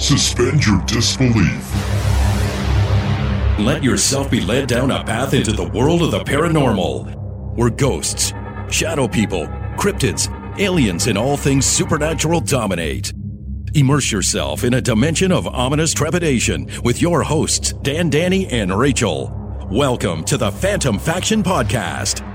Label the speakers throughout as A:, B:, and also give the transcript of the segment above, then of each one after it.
A: Suspend your disbelief.
B: Let yourself be led down a path into the world of the paranormal, where ghosts, shadow people, cryptids, aliens, and all things supernatural dominate. Immerse yourself in a dimension of ominous trepidation with your hosts, Dan Danny and Rachel. Welcome to the Phantom Faction Podcast.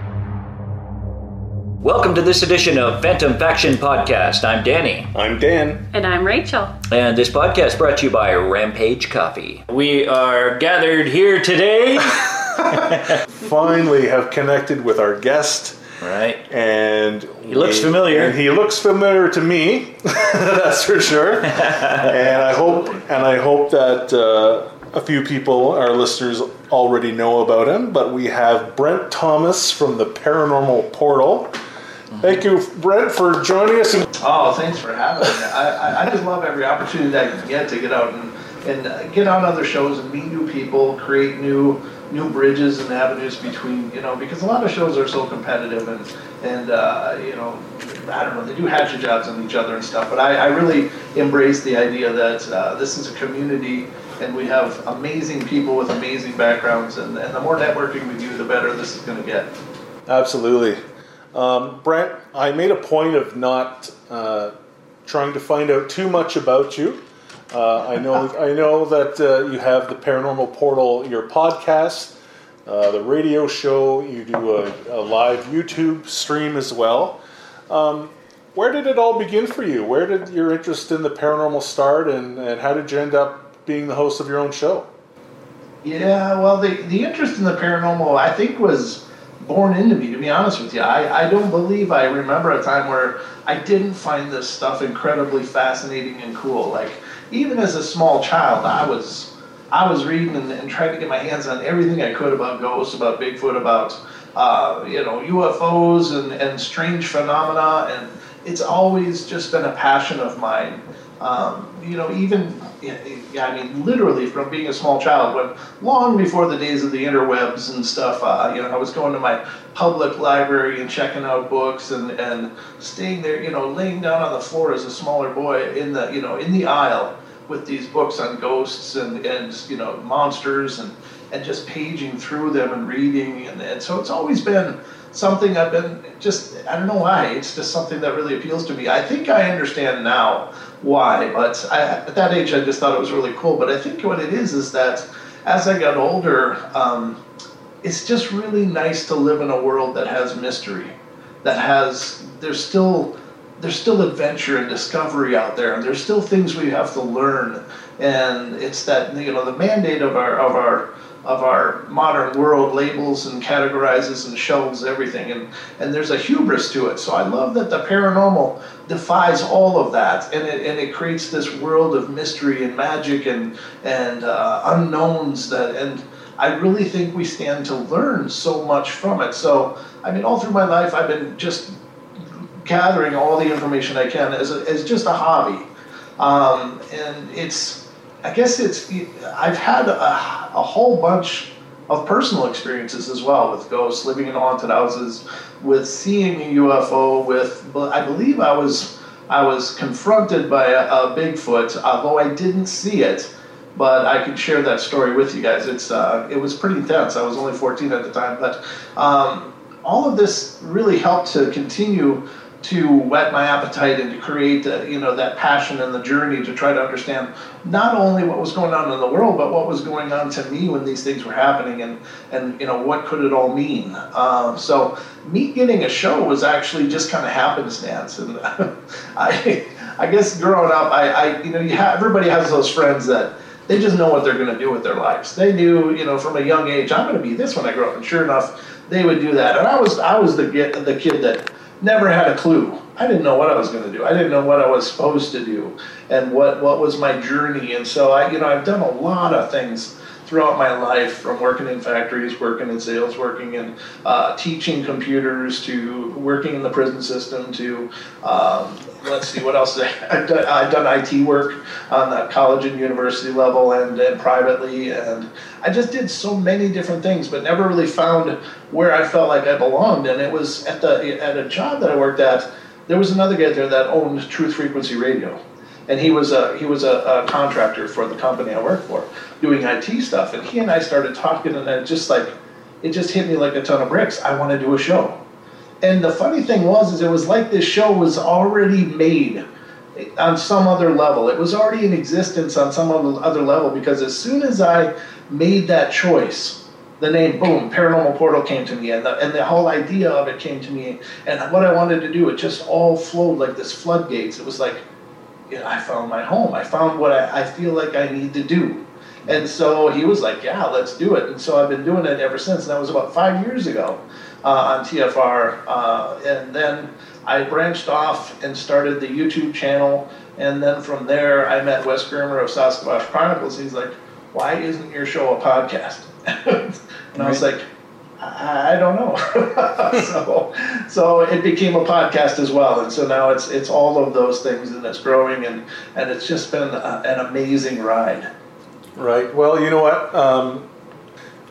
C: Welcome to this edition of Phantom Faction Podcast. I'm Danny.
D: I'm Dan.
E: And I'm Rachel.
C: And this podcast brought to you by Rampage Coffee. We are gathered here today.
D: Finally, have connected with our guest,
C: right.
D: and
C: He looks
D: we-
C: familiar.
D: And he looks familiar to me, that's for sure. and I hope, and I hope that uh, a few people, our listeners, already know about him. But we have Brent Thomas from the Paranormal Portal. Thank you, Brent, for joining us. And
F: Oh, thanks for having me. I, I, I just love every opportunity that I can get to get out and, and get on other shows and meet new people, create new new bridges and avenues between, you know, because a lot of shows are so competitive and, and uh, you know, I don't know, they do hatchet jobs on each other and stuff, but I, I really embrace the idea that uh, this is a community and we have amazing people with amazing backgrounds and, and the more networking we do, the better this is going to get.
D: Absolutely. Um, Brent, I made a point of not uh, trying to find out too much about you. Uh, I know I know that uh, you have the Paranormal Portal, your podcast, uh, the radio show. You do a, a live YouTube stream as well. Um, where did it all begin for you? Where did your interest in the paranormal start, and, and how did you end up being the host of your own show?
F: Yeah, well, the, the interest in the paranormal, I think, was born into me, to be honest with you. I, I don't believe I remember a time where I didn't find this stuff incredibly fascinating and cool. Like, even as a small child, I was. I was reading and, and trying to get my hands on everything I could about ghosts, about Bigfoot, about uh, you know UFOs and, and strange phenomena, and it's always just been a passion of mine. Um, you know, even yeah, I mean, literally from being a small child, when long before the days of the interwebs and stuff, uh, you know, I was going to my public library and checking out books and, and staying there, you know, laying down on the floor as a smaller boy in the, you know, in the aisle with these books on ghosts and, and you know, monsters and, and just paging through them and reading. And, and so it's always been something I've been just, I don't know why, it's just something that really appeals to me. I think I understand now why, but I, at that age I just thought it was really cool. But I think what it is is that as I got older, um, it's just really nice to live in a world that has mystery, that has, there's still, there's still adventure and discovery out there, and there's still things we have to learn. And it's that, you know, the mandate of our, of our, of our modern world labels and categorizes and shelves everything. And, and there's a hubris to it. So i love that the paranormal defies all of that. And it, and it creates this world of mystery and magic and, and uh, unknowns that and i really think we stand to learn so much from it. So i mean all through my life i've been just gathering all the information i can as, a, as just a hobby. Um, and it's I guess it's I've had a, a, whole bunch of personal experiences as well with ghosts, living in haunted houses, with seeing a UFO. With I believe I was I was confronted by a, a Bigfoot, although I didn't see it. But I could share that story with you guys. It's uh, it was pretty intense. I was only 14 at the time, but um, all of this really helped to continue to whet my appetite and to create uh, you know that passion and the journey to try to understand not only what was going on in the world but what was going on to me when these things were happening and and you know what could it all mean? Um, so me getting a show was actually just kind of happenstance and I I guess growing up I, I you know you everybody has those friends that they just know what they're going to do with their lives. They knew you know from a young age I'm going to be this when I grow up and sure enough they would do that. And I was I was the the kid that never had a clue. I didn't know what I was going to do. I didn't know what I was supposed to do and what, what was my journey. And so I, you know, I've done a lot of things throughout my life from working in factories, working in sales, working in uh, teaching computers to working in the prison system to um, let's see what else I've done, I've done IT work on the college and university level and, and privately and I just did so many different things but never really found where I felt like I belonged and it was at the at a job that I worked at there was another guy there that owned Truth Frequency Radio and he was a he was a, a contractor for the company I worked for, doing IT stuff. And he and I started talking, and it just like it just hit me like a ton of bricks. I want to do a show. And the funny thing was, is it was like this show was already made on some other level. It was already in existence on some other level because as soon as I made that choice, the name boom, Paranormal Portal came to me, and the, and the whole idea of it came to me, and what I wanted to do, it just all flowed like this floodgates. It was like, you know, I found my home. I found what I, I feel like I need to do. And so he was like, yeah, let's do it. And so I've been doing it ever since. And that was about five years ago uh, on TFR. Uh, and then I branched off and started the YouTube channel. And then from there, I met Wes Germer of Sasquatch Chronicles. He's like, why isn't your show a podcast? and I was like, I don't know. so, so it became a podcast as well, and so now it's it's all of those things, and it's growing, and and it's just been a, an amazing ride.
D: Right. Well, you know what? Um,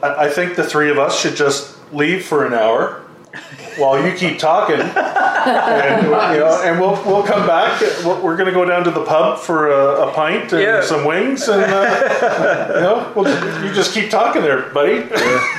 D: I, I think the three of us should just leave for an hour while you keep talking, and you know, and we'll we'll come back. We're, we're going to go down to the pub for a, a pint and
C: Yeah.
D: some wings, and uh, you know, we'll, you just keep talking there, buddy.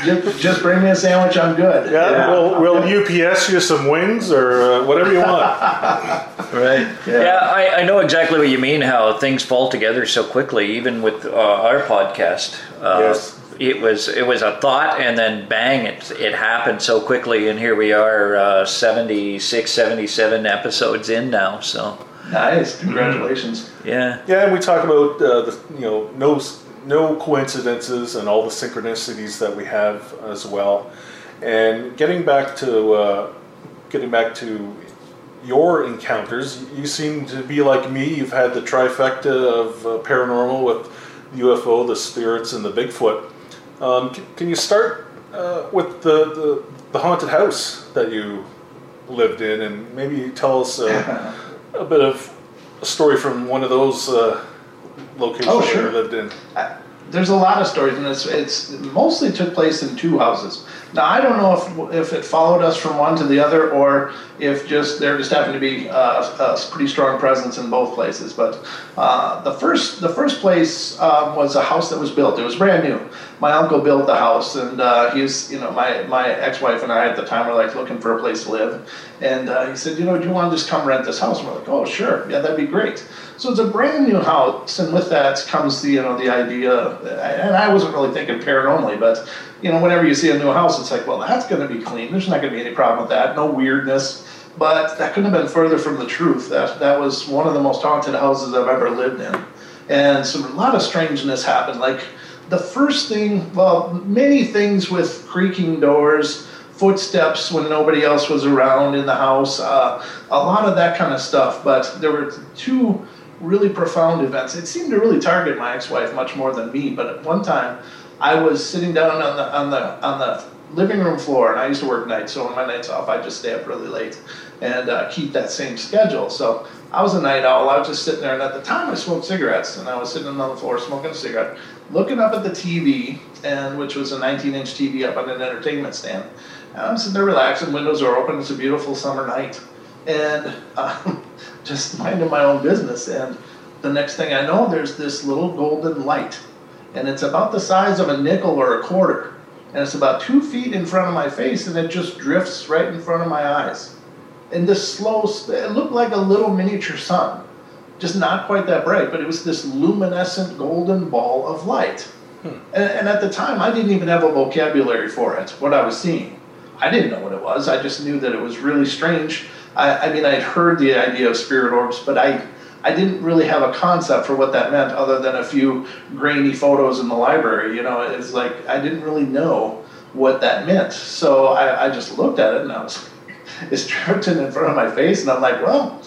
F: Just, just bring me a sandwich. I'm good.
D: Yeah, we'll we'll UPS you some wings or uh, whatever you want.
C: Right. Yeah, I, I know exactly what you mean. How things fall together so quickly, even with uh, our podcast. Uh,
D: Yes.
C: It was it was a thought, and then bang! It it happened so quickly, and here we are, uh, 76, 77 episodes in now. So
F: Nice. Congratulations.
C: yeah,
D: Yeah, and we talk about uh, the you know no no coincidences and all the synchronicities that we have as well. And getting back to uh, getting back to your encounters, you seem to be like me. You've had the trifecta of uh, paranormal with UFO, the spirits, and the Bigfoot. Um, c- can you start uh, with the, the the haunted house that you lived in, and maybe tell us uh, a bit of a story from one of those uh, locations
F: Oh,
D: that
F: sure.
D: you lived in.
F: There's a lot of stories, and it's it's it mostly took place in two houses. Now I don't know if if it followed us from one to the other, or if just there just happened to be a pretty strong presence in both places. But uh, the first the first place um, was a house that was built. It was brand new. My uncle built the house, and uh, he's you know my my ex-wife and I at the time were like looking for a place to live, and uh, he said, you know, do you want to just come rent this house? And we're like, oh sure, yeah, that'd be great. So it's a brand new house, and with that comes the you know the idea. And I wasn't really thinking paranormally, but you know whenever you see a new house, it's like, well, that's going to be clean. There's not going to be any problem with that. No weirdness. But that couldn't have been further from the truth. That that was one of the most haunted houses I've ever lived in, and so a lot of strangeness happened. Like the first thing, well, many things with creaking doors footsteps when nobody else was around in the house, uh, a lot of that kind of stuff. But there were two really profound events. It seemed to really target my ex-wife much more than me. But at one time, I was sitting down on the on the on the living room floor, and I used to work nights, so on my nights off, I just stay up really late and uh, keep that same schedule. So I was a night owl. I was just sitting there, and at the time, I smoked cigarettes, and I was sitting on the floor smoking a cigarette, looking up at the TV, and which was a 19-inch TV up on an entertainment stand. And I'm sitting there relaxing, windows are open. It's a beautiful summer night, and um, just minding my own business. And the next thing I know, there's this little golden light, and it's about the size of a nickel or a quarter, and it's about two feet in front of my face, and it just drifts right in front of my eyes. And this slow, it looked like a little miniature sun, just not quite that bright, but it was this luminescent golden ball of light. Hmm. And, and at the time, I didn't even have a vocabulary for it, what I was seeing. I didn't know what it was. I just knew that it was really strange. I, I mean, I'd heard the idea of spirit orbs, but I, I didn't really have a concept for what that meant other than a few grainy photos in the library. You know, it's like I didn't really know what that meant. So I, I just looked at it and I was, it's drifting in front of my face, and I'm like, well,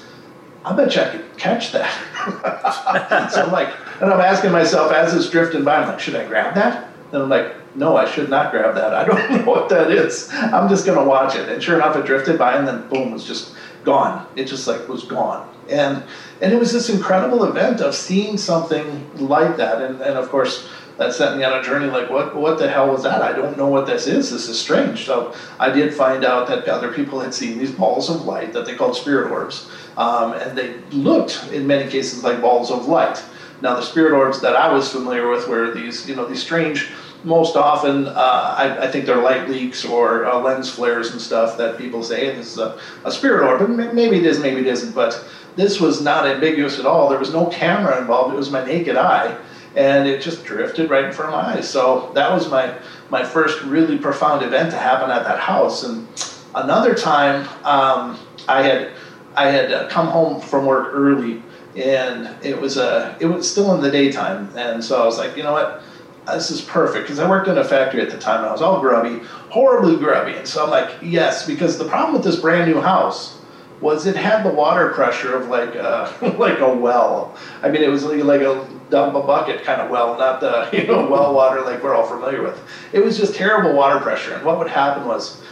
F: I bet you I could catch that. so I'm like, and I'm asking myself as it's drifting by, I'm like, should I grab that? And I'm like, no, I should not grab that. I don't know what that is. I'm just gonna watch it. And sure enough, it drifted by, and then boom, it was just gone. It just like was gone. And and it was this incredible event of seeing something like that. And and of course, that sent me on a journey like what what the hell was that? I don't know what this is. This is strange. So I did find out that other people had seen these balls of light that they called spirit orbs, um, and they looked in many cases like balls of light. Now the spirit orbs that I was familiar with were these you know these strange. Most often, uh, I, I, think they're light leaks or uh, lens flares and stuff that people say hey, this is a, a spirit orb. And maybe it is, maybe it isn't. But this was not ambiguous at all. There was no camera involved. It was my naked eye and it just drifted right in front of my eyes. So that was my my first really profound event to happen at that house. And another time, um, I had I had uh, come home from work early, and it was uh, it was still in the daytime, and so I was like, you know what. Uh, this is perfect because I worked in a factory at the time and I was all grubby, horribly grubby. And so I'm like, yes, because the problem with this brand new house was it had the water pressure of like uh, a, like a well. I mean, it was like, like a dump a bucket kind of well, not the you know well water like we're all familiar with. It was just terrible water pressure. And what would happen was,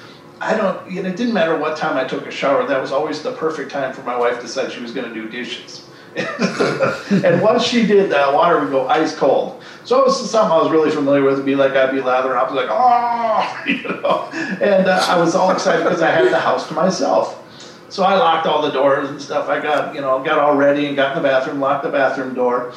F: I don't. You know, it didn't matter what time I took a shower. That was always the perfect time for my wife to decide she was going to do dishes. and once she did that, water would go ice cold. So it was something I was really familiar with. Be like I'd be lathering up, I was like oh, you know. And uh, I was all excited because I had the house to myself. So I locked all the doors and stuff. I got, you know, got all ready and got in the bathroom, locked the bathroom door.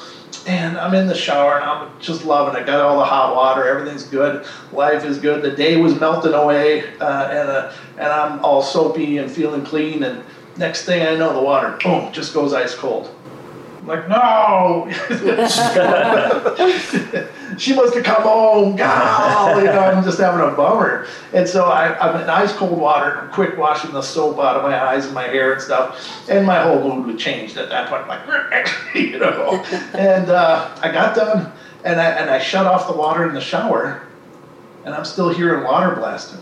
F: And I'm in the shower and I'm just loving it. Got all the hot water, everything's good. Life is good. The day was melting away, uh, and uh, and I'm all soapy and feeling clean. And next thing I know, the water, boom, just goes ice cold like, no. she must have come home. God, you know, I'm just having a bummer. And so I, I'm in ice cold water. I'm quick washing the soap out of my eyes and my hair and stuff. And my whole mood changed at that point. I'm like, you know. And uh, I got done and I, and I shut off the water in the shower. And I'm still hearing water blasting.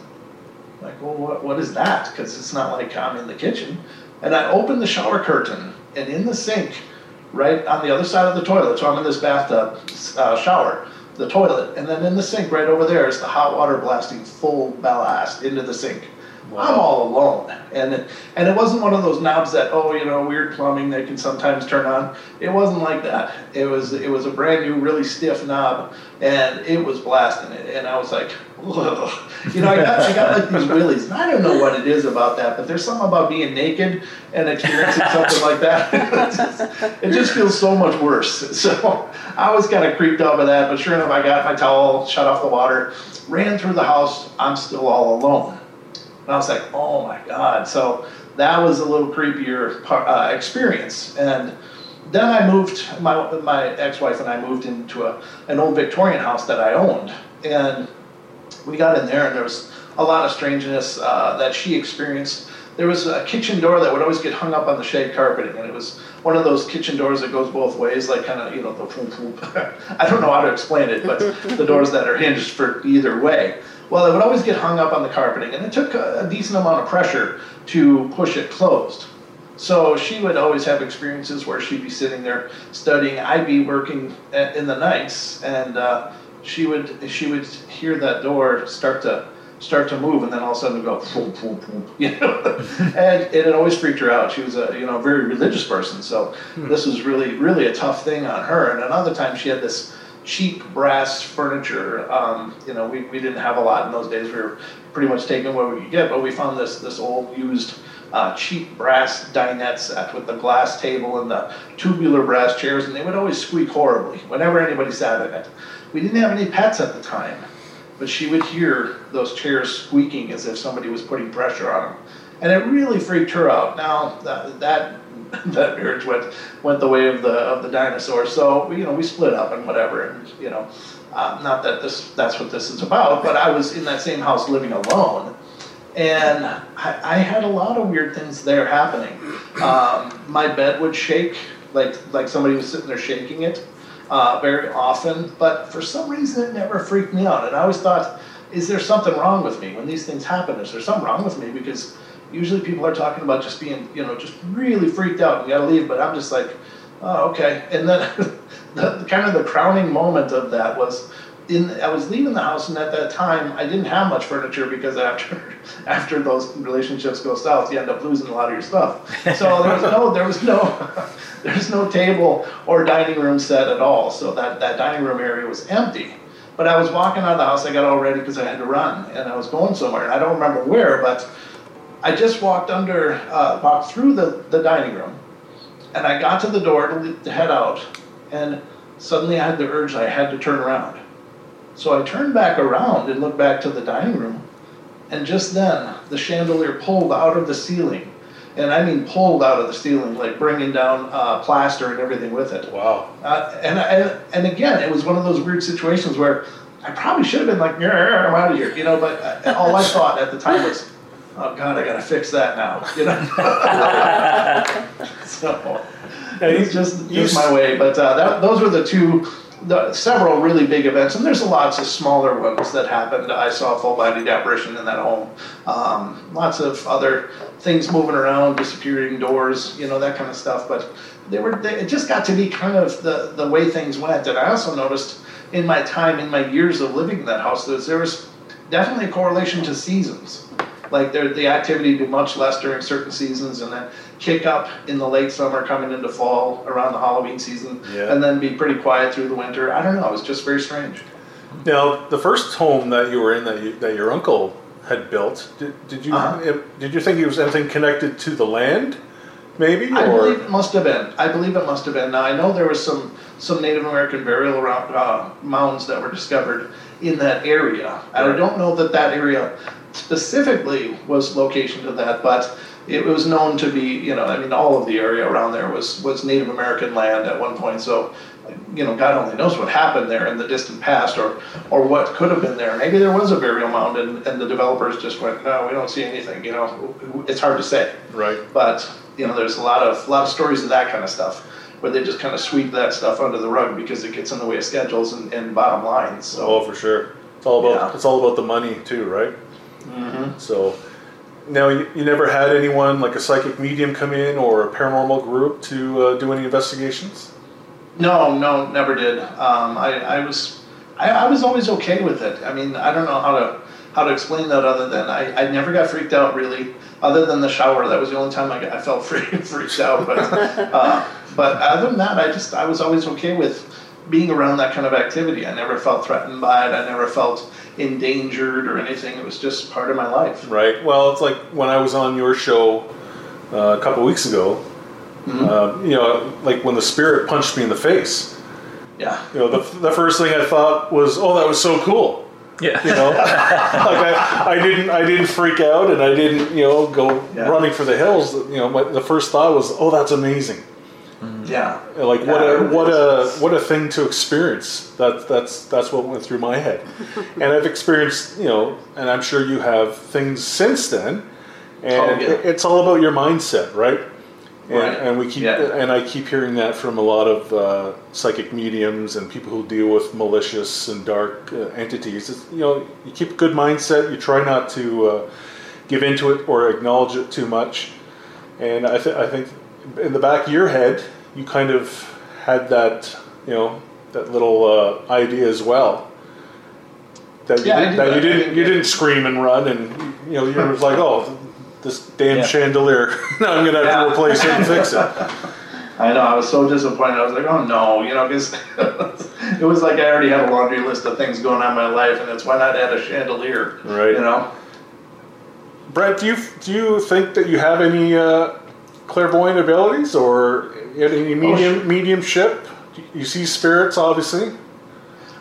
F: Like, well, what, what is that? Because it's not like I'm in the kitchen. And I opened the shower curtain, and in the sink, right on the other side of the toilet. So I'm in this bathtub uh, shower, the toilet, and then in the sink right over there is the hot water blasting full blast into the sink. Wow. I'm all alone, and it, and it wasn't one of those knobs that oh you know weird plumbing that can sometimes turn on. It wasn't like that. It was it was a brand new really stiff knob, and it was blasting it, and I was like, you know I got I got like these willies, and I don't know what it is about that, but there's something about being naked and experiencing something like that. it, just, it just feels so much worse. So I was kind of creeped out by that, but sure enough, I got my towel, shut off the water, ran through the house. I'm still all alone. And I was like, oh my God. So that was a little creepier uh, experience. And then I moved, my, my ex wife and I moved into a, an old Victorian house that I owned. And we got in there, and there was a lot of strangeness uh, that she experienced. There was a kitchen door that would always get hung up on the shag carpeting, and it was one of those kitchen doors that goes both ways, like kind of, you know, the boom, boom. I don't know how to explain it, but the doors that are hinged for either way. Well, it would always get hung up on the carpeting, and it took a, decent amount of pressure to push it closed. So she would always have experiences where she'd be sitting there studying. I'd be working in the nights, and uh, she would she would hear that door start to start to move, and then all of a sudden go boom, boom, boom, you know. and it always freaked her out. She was a you know very religious person, so hmm. this was really really a tough thing on her. And another time she had this cheap brass furniture. Um, you know, we, we didn't have a lot in those days. We were pretty much taking what we could get, but we found this this old used uh, cheap brass dinette set with the glass table and the tubular brass chairs, and they would always squeak horribly whenever anybody sat in it. We didn't have any pets at the time, but she would hear those chairs squeaking as if somebody was putting pressure on them. And it really freaked her out. Now, that, that that marriage went went the way of the of the dinosaur. So you know we split up and whatever, and you know, uh, not that this that's what this is about, but I was in that same house living alone, and I, I had a lot of weird things there happening. Um, my bed would shake like like somebody was sitting there shaking it uh, very often, but for some reason it never freaked me out, and I always thought. Is there something wrong with me when these things happen? Is there something wrong with me? Because usually people are talking about just being, you know, just really freaked out and got to leave. But I'm just like, oh, okay. And then the, kind of the crowning moment of that was in I was leaving the house, and at that time I didn't have much furniture because after after those relationships go south, you end up losing a lot of your stuff. So there was no there was no there's no table or dining room set at all. So that that dining room area was empty. But I was walking out of the house. I got all ready because I had to run, and I was going somewhere. And I don't remember where, but I just walked under, uh, walked through the, the dining room, and I got to the door to, to head out, and suddenly I had the urge I had to turn around. So I turned back around and looked back to the dining room, and just then the chandelier pulled out of the ceiling, and I mean pulled out of the ceiling, like bringing down uh, plaster and everything with it.
D: Wow.
F: Uh, and, and and again, it was one of those weird situations where I probably should have been like, "Yeah, I'm out of here," you know. But uh, all I thought at the time was, "Oh God, I gotta fix that now," you know. so it's just just my way. But uh, that, those were the two, the several really big events, and there's lots of smaller ones that happened. I saw a full-bodied apparition in that home. Um, lots of other things moving around, disappearing doors, you know, that kind of stuff. But they were, they, it just got to be kind of the the way things went. And I also noticed in my time, in my years of living in that house, that there was definitely a correlation to seasons. Like there, the activity would be much less during certain seasons, and then kick up in the late summer, coming into fall around the Halloween season,
D: Yeah.
F: and then be pretty quiet through the winter. I don't know. It was just very strange.
D: Now, the first home that you were in that you, that your uncle had built, did, did you
F: Uh-huh.
D: did you think it was anything connected to the land, maybe,
F: I
D: or
F: believe it must have been. I believe it must have been. Now I know there was some some Native American burial around uh, mounds that were discovered in that area. And I don't know that that area specifically was location to that, but it was known to be. You know, I mean, all of the area around there was was Native American land at one point. So. You know, God only knows what happened there in the distant past, or, or what could have been there. Maybe there was a burial mound, and, and the developers just went, "No, we don't see anything." You know, it's hard to say
D: right?
F: but you know there's a lot of lot of stories of that kind of stuff where they just kind of sweep that stuff under the rug because it gets in the way of schedules and, and bottom lines so
D: Oh, for sure. It's all about
F: Yeah.
D: it's all about the money too, right? Mm-hmm. So now you, you never had anyone like a psychic medium come in or a paranormal group to uh, do any investigations.
F: no no never did. Um, I, I was I, I was always okay with it. I mean i don't know how to how to explain that other than i, I never got freaked out really other than the shower. That was the only time i, got, I felt free, freaked out but uh, but other than that i just i was always okay with being around that kind of activity. I never felt threatened by it. I never felt endangered or anything it was just part of my life
D: Right. Well, it's like when I was on your show uh, a couple weeks ago. Uh, you know, like when the spirit punched me in the face.
F: yeah
D: You know, the, the first thing I thought was, "Oh, that was so cool."
C: Yeah.
D: You know, like I, I didn't, I didn't freak out, and I didn't, you know, go
F: Yeah.
D: running for the hills. You know, my, the first thought was, "Oh, that's amazing."
F: Yeah
D: Like what
F: Yeah,
D: a what a
F: is.
D: what a thing to experience. That that's that's what went through my head, and I've experienced you know, and I'm sure you have things since then, and
F: Oh, yeah.
D: it's all about your mindset, right? And,
F: Right.
D: and we keep
F: Yeah.
D: and I keep hearing that from a lot of uh, psychic mediums and people who deal with malicious and dark uh, entities. It's, you know, you keep a good mindset. You try not to uh, give into it or acknowledge it too much. And I, th- I think in the back of your head, you kind of had that, you know, that little uh, idea as well. That you,
F: Yeah, I
D: didn't, that you
F: I
D: didn't you didn't scream and run and you know you were like oh this damn
C: Yeah.
D: chandelier now I'm gonna have
F: Yeah.
D: to replace it and fix it
F: I know. I was so disappointed. I was like, "Oh no," you know, because it was like I already had a laundry list of things going on in my life, and it's why not add a chandelier?
D: Right.
F: You know.
D: Brent do you do you think that you have any uh, clairvoyant abilities or any medium
F: sure.
D: mediumship you see spirits obviously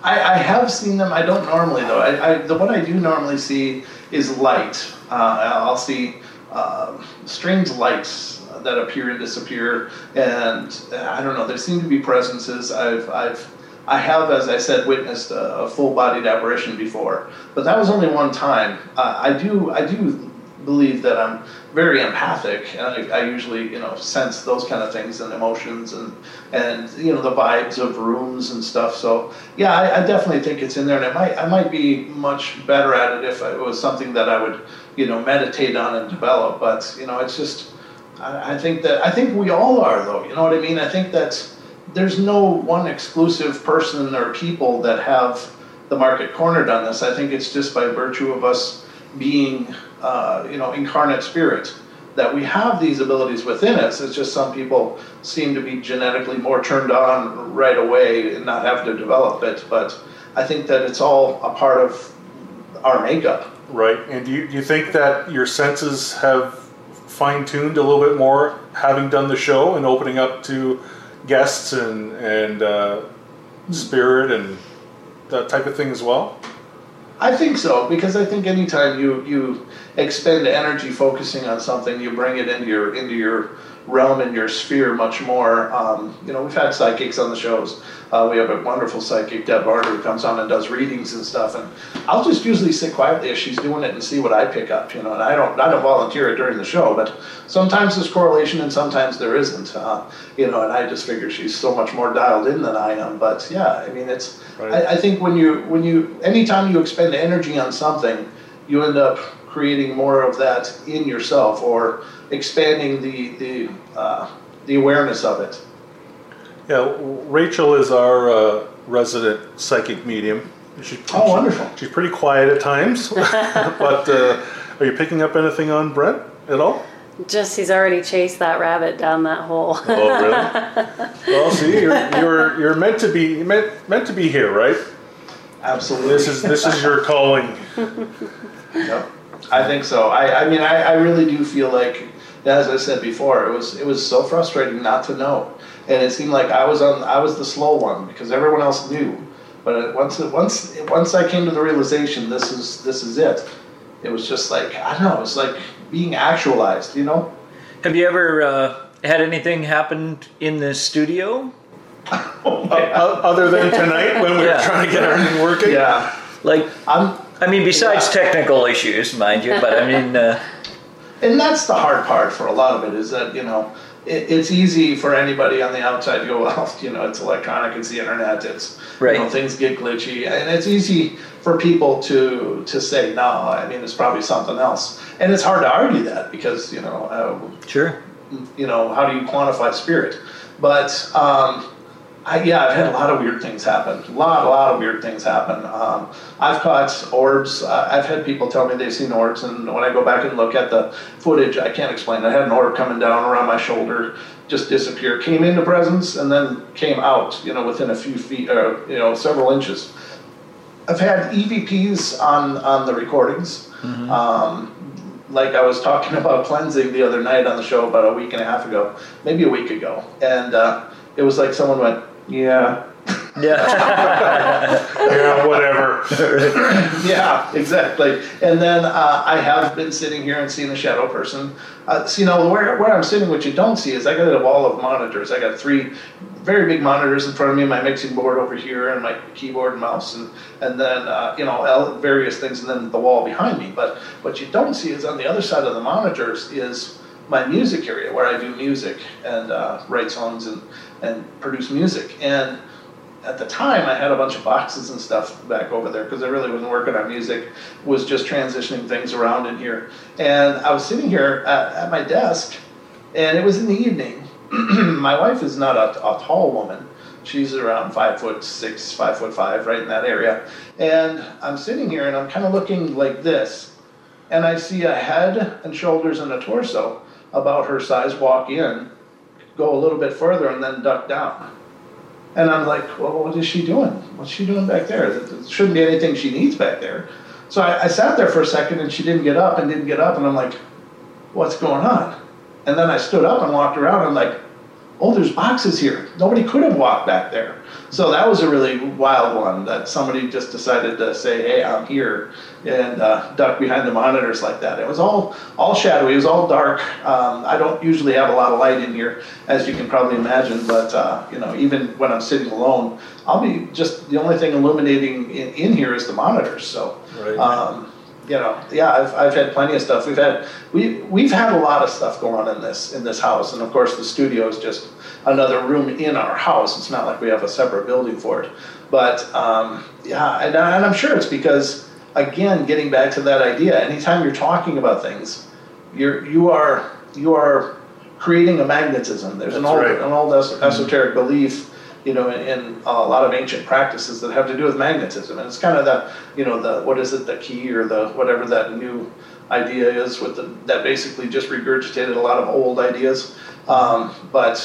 F: I, I have seen them. I don't normally though. I, I the what I do normally see is light. Uh, I'll see um strange lights that appear and disappear, and uh, I don't know. There seem to be presences. I've I've I have, as I said, witnessed a, a full-bodied apparition before, but that was only one time. Uh, I do I do believe that I'm very empathic, and I, I usually you know sense those kind of things and emotions and and you know the vibes of rooms and stuff. So yeah, I, I definitely think it's in there, and I might I might be much better at it if it was something that I would you know meditate on and develop. But you know, it's just I, I think that I think we all are though. You know what I mean? I think that there's no one exclusive person or people that have the market cornered on this. I think it's just by virtue of us being, uh, you know, incarnate spirit that we have these abilities within us. It's just some people seem to be genetically more turned on right away and not have to develop it. But I think that it's all a part of our makeup.
D: Right. And do you, do you think that your senses have fine tuned a little bit more having done the show and opening up to guests and, and uh, spirit and that type of thing as well?
F: I think so because I think anytime you you expend energy focusing on something, you bring it into your into your realm and your sphere much more. Um, you know, we've had psychics on the shows. Uh, we have a wonderful psychic, Deb Barter, who comes on and does readings and stuff. And I'll just usually sit quietly as she's doing it and see what I pick up. You know, and I don't I don't volunteer it during the show, but sometimes there's correlation and sometimes there isn't. Uh, you know, and I just figure she's so much more dialed in than I am. But yeah, I mean, it's
D: Right.
F: I, I think when you when you anytime you expend energy on something, you end up creating more of that in yourself or expanding the the uh, the awareness of it.
D: Yeah, Rachel is our uh, resident psychic medium. She's,
F: Oh, wonderful.
D: She's pretty quiet at times, but uh, are you picking up anything on Brent at all?
E: Just he's already chased that rabbit down that hole.
D: Oh, really? well, see, you're, you're you're meant to be meant meant to be here, right?
F: Absolutely.
D: This is this is your calling.
F: Yep. I think so. I, I mean, I, I really do feel like, as I said before, it was it was so frustrating not to know, and it seemed like I was on I was the slow one because everyone else knew, but once once once I came to the realization this is this is it, it was just like I don't know, it was like being actualized, you know.
C: Have you ever uh, had anything happen in the studio?
D: O- Other than tonight when we were
C: Yeah.
D: trying to get everything working.
F: Yeah,
C: Like,
F: I'm
C: I mean, besides
F: Yeah.
C: technical issues, mind you, but I mean, uh,
F: and that's the hard part for a lot of it is that you know it, it's easy for anybody on the outside to go well you know it's electronic it's the internet it's
C: Right.
F: you know things get glitchy and it's easy for people to to say no i mean it's probably something else and it's hard to argue that because you know uh,
C: sure.
F: you know how do you quantify spirit but um, I, yeah, I've had a lot of weird things happen. A lot, a lot of weird things happen. Um, I've caught orbs. Uh, I've had people tell me they've seen orbs, and when I go back and look at the footage, I can't explain. I had an orb coming down around my shoulder, just disappear, came into presence, and then came out. You know, within a few feet, or you know, several inches. I've had EVPs on on the recordings. Um, like I was talking about cleansing the other night on the show about a week and a half ago, maybe a week ago, and uh, it was like someone went, "Yeah,
C: Yeah.
D: Yeah, whatever.
F: yeah, exactly." And then uh, I have been sitting here and seeing a shadow person. Uh, so, you know, where where I'm sitting, what you don't see is I got a wall of monitors. I got three very big monitors in front of me, my mixing board over here, and my keyboard and mouse, and and then uh, you know el- various things, and then the wall behind me. But what you don't see is on the other side of the monitors is my music area where I do music and uh, write songs and and produce music. And at the time, I had a bunch of boxes and stuff back over there because I really wasn't working on music, was just transitioning things around in here. And I was sitting here at, at my desk, and it was in the evening. my wife is not a, a tall woman. She's around five foot six, five foot five, right in that area. And I'm sitting here and I'm kind of looking like this. And I see a head and shoulders and a torso about her size walk in, go a little bit further, and then duck down. And I'm like, well, what is she doing? What's she doing back there? There shouldn't be anything she needs back there. So I, I sat there for a second and she didn't get up and didn't get up. And I'm like, what's going on? And then I stood up and walked around. And I'm like, oh, there's boxes here. Nobody could have walked back there. So that was a really wild one that somebody just decided to say, hey, I'm here and uh, duck behind the monitors like that. It was all all shadowy. It was all dark. Um, I don't usually have a lot of light in here, as you can probably imagine. But uh, you know, even when I'm sitting alone, I'll be just the only thing illuminating in, in here is the monitors. So.
D: Right.
F: Um, you know, yeah, I've, I've had plenty of stuff. We've had we we've had a lot of stuff going on in this in this house, and of course the studio is just another room in our house. It's not like we have a separate building for it. But um, yeah, and, and I'm sure it's because again, getting back to that idea, anytime you're talking about things, you're you are you are creating a magnetism. There's an old
D: right.
F: an old es- esoteric belief you know, in, in a lot of ancient practices that have to do with magnetism. And it's kind of the, you know, the what is it, the key or the whatever that new idea is with the, that basically just regurgitated a lot of old ideas. Um, but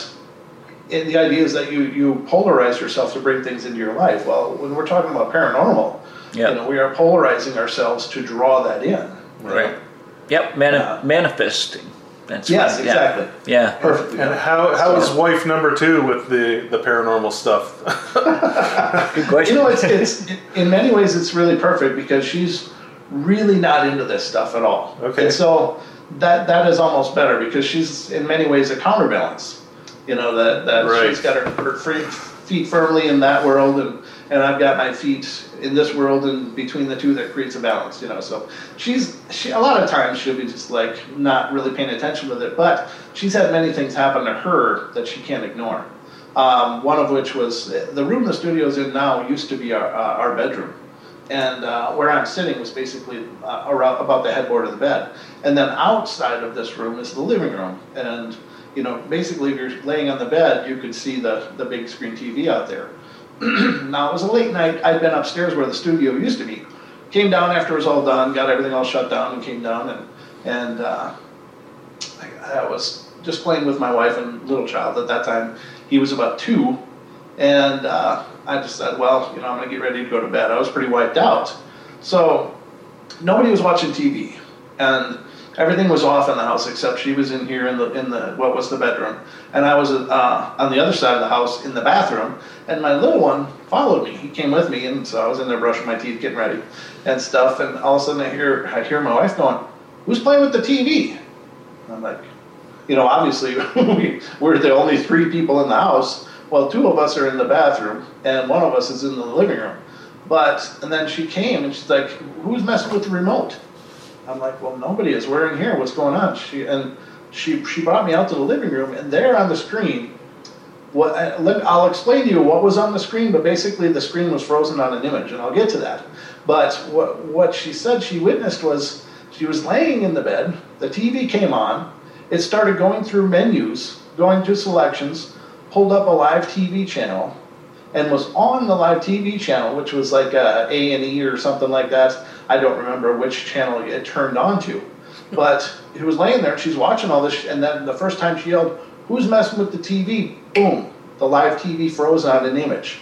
F: it, the idea is that you you polarize yourself to bring things into your life. Well, when we're talking about paranormal,
C: Yeah.
F: you know, we are polarizing ourselves to draw that in. you know?
C: Right. Yep, mani-
F: Yeah.
C: manifesting. That's
F: Yes,
C: right,
F: exactly.
C: Yeah.
F: Perfectly.
D: And how how is wife number two with the the paranormal stuff?
C: Good question.
F: You know, it's, it's in many ways it's really perfect because she's really not into this stuff at all.
D: Okay.
F: And so that that is almost better because she's in many ways a counterbalance. You know that that
D: Right.
F: she's got her, her free, feet firmly in that world and and I've got my feet in this world and between the two that creates a balance. You know, so she's she a lot of times she'll be just like not really paying attention with it, but she's had many things happen to her that she can't ignore. Um, one of which was the room the studio's in now used to be our, uh, our bedroom. And uh, where I'm sitting was basically uh, around, about the headboard of the bed. And then outside of this room is the living room. And, you know, basically if you're laying on the bed, you could see the, the big screen TV out there. now it was a late night. I'd been upstairs where the studio used to be. Came down after it was all done, got everything all shut down, and came down and and uh, I, I was just playing with my wife and little child at that time. He was about two, and uh, I just said, well, you know, I'm gonna get ready to go to bed. I was pretty wiped out, so nobody was watching TV, and everything was off in the house except she was in here in the in the what was the bedroom, and I was uh, on the other side of the house in the bathroom, and my little one followed me. He came with me, and so I was in there brushing my teeth, getting ready, and stuff. And all of a sudden, I hear I hear my wife going, "Who's playing with the TV?" And I'm like, you know, obviously we, we're the only three people in the house. Well, two of us are in the bathroom, and one of us is in the living room. But and then she came and she's like, "Who's messing with the remote?" I'm like, "Well, nobody is. We're in here. What's going on?" She and she she brought me out to the living room, and there on the screen, what I- let- I'll explain to you what was on the screen. But basically, the screen was frozen on an image, and I'll get to that. But what what she said she witnessed was she was laying in the bed. The TV came on. It started going through menus, going to selections, pulled up a live TV channel, and was on the live TV channel, which was like a A and E or something like that. I don't remember which channel it turned on to, but it was laying there she's watching all this. And then the first time she yelled, "Who's messing with the TV?" Boom! The live TV froze on an image.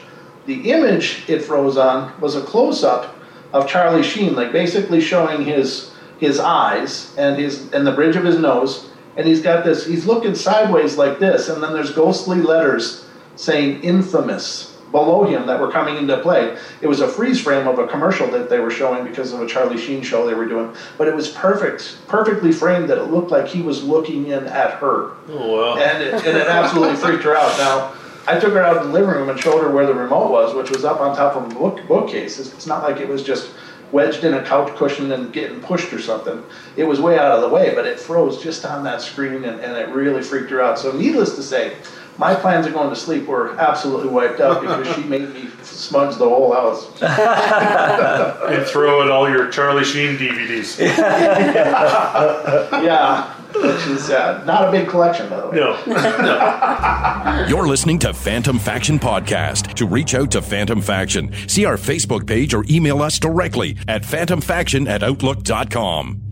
F: The image it froze on was a close-up of Charlie Sheen, like basically showing his his eyes and his and the bridge of his nose, and he's got this. He's looking sideways like this, and then there's ghostly letters saying "infamous" below him that were coming into play. It was a freeze frame of a commercial that they were showing because of a Charlie Sheen show they were doing, but it was perfect, perfectly framed that it looked like he was looking in at her
D: Oh wow.
F: and it, and it absolutely freaked her out. Now, I took her out in the living room and showed her where the remote was, which was up on top of a book, bookcase. It's it's not like it was just wedged in a couch cushion and getting pushed or something. It was way out of the way, but it froze just on that screen and, and it really freaked her out. So, needless to say, my plans of going to sleep were absolutely wiped out because she made me smudge the whole house.
D: And throw in all your Charlie Sheen DVDs.
F: Yeah, which is uh, not a big collection, by the way.
D: No.
B: You're listening to Phantom Faction Podcast. To reach out to Phantom Faction, see our Facebook page or email us directly at phantomfaction at outlook.com.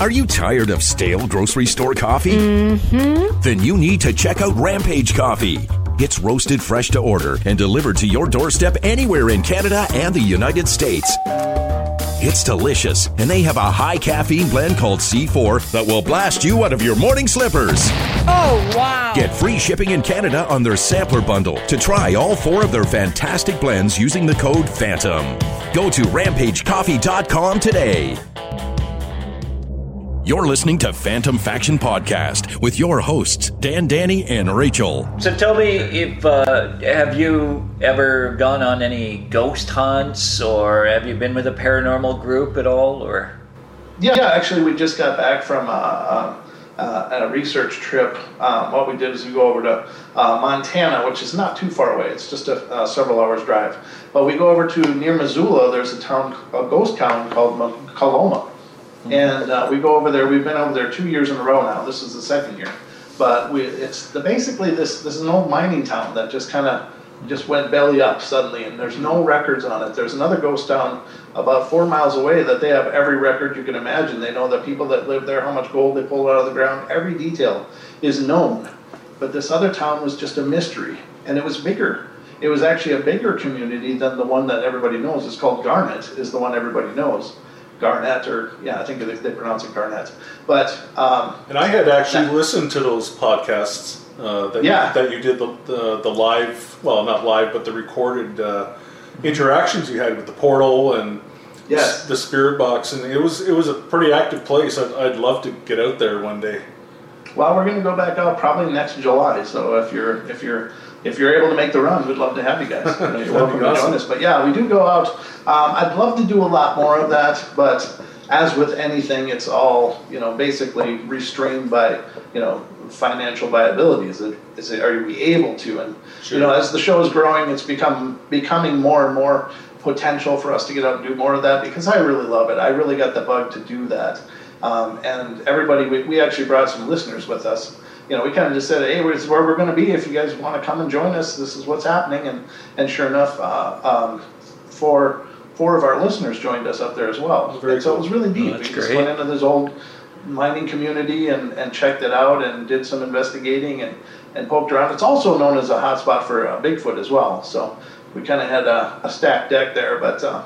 B: Are you tired of stale grocery store coffee? Mm-hmm. Then you need to check out Rampage Coffee. It's roasted fresh to order and delivered to your doorstep anywhere in Canada and the United States. It's delicious, and they have a high caffeine blend called C4 that will blast you out of your morning slippers.
G: Oh, wow.
B: Get free shipping in Canada on their sampler bundle to try all four of their fantastic blends using the code PHANTOM. Go to rampagecoffee.com today. You're listening to Phantom Faction Podcast with your hosts, Dan, Danny, and Rachel.
C: So tell me, if uh, have you ever gone on any ghost hunts, or have you been with a paranormal group at all, or?
F: Yeah, yeah, actually, we just got back from uh, uh, uh, a research trip. Um, what we did is we go over to uh, Montana, which is not too far away. It's just a uh, several hours drive. But we go over to near Missoula. There's a town, a ghost town called Ma- Coloma, and uh, we go over there. We've been over there two years in a row now. This is the second year. But we, it's the, basically this. This is an old mining town that just kind of just went belly up suddenly, and there's no records on it. There's another ghost town about four miles away that they have every record you can imagine. They know the people that live there, how much gold they pulled out of the ground, every detail is known. But this other town was just a mystery, and it was bigger. It was actually a bigger community than the one that everybody knows. It's called Garnet, is the one everybody knows. Garnet, or yeah, I think they, they pronounce it Garnet. But um,
D: And I had actually
F: Yeah.
D: listened to those podcasts uh, that,
F: Yeah.
D: that you did the, the, the live, well, not live, but the recorded uh, interactions you had with the portal and
F: Yes.
D: the spirit box, and it was it was a pretty active place. I'd, I'd love to get out there one day.
F: Well, we're going to go back out probably next July. So if you're if you're if you're able to make the run, we'd love to have you guys. You know, you're welcome to
D: Awesome.
F: join us. But yeah, we do go out. Um, I'd love to do a lot more of that, but as with anything, it's all you know basically restrained by you know financial viability. Is it is it are we able to? And you know, as the show is growing, it's become becoming more and more potential for us to get out and do more of that because I really love it. I really got the bug to do that. Um, and everybody, we, we actually brought some listeners with us. You know, we kind of just said, hey, this is where we're going to be. If you guys want to come and join us, this is what's happening. And, and sure enough, uh, um, four, four of our listeners joined us up there as well.
D: Very
F: and so it was really neat.
C: Oh, that's
F: we just
C: great.
F: went into this old mining community and, and checked it out and did some investigating and, and poked around. It's also known as a hotspot for uh, Bigfoot as well. So we kind of had a, a stacked deck there, but uh,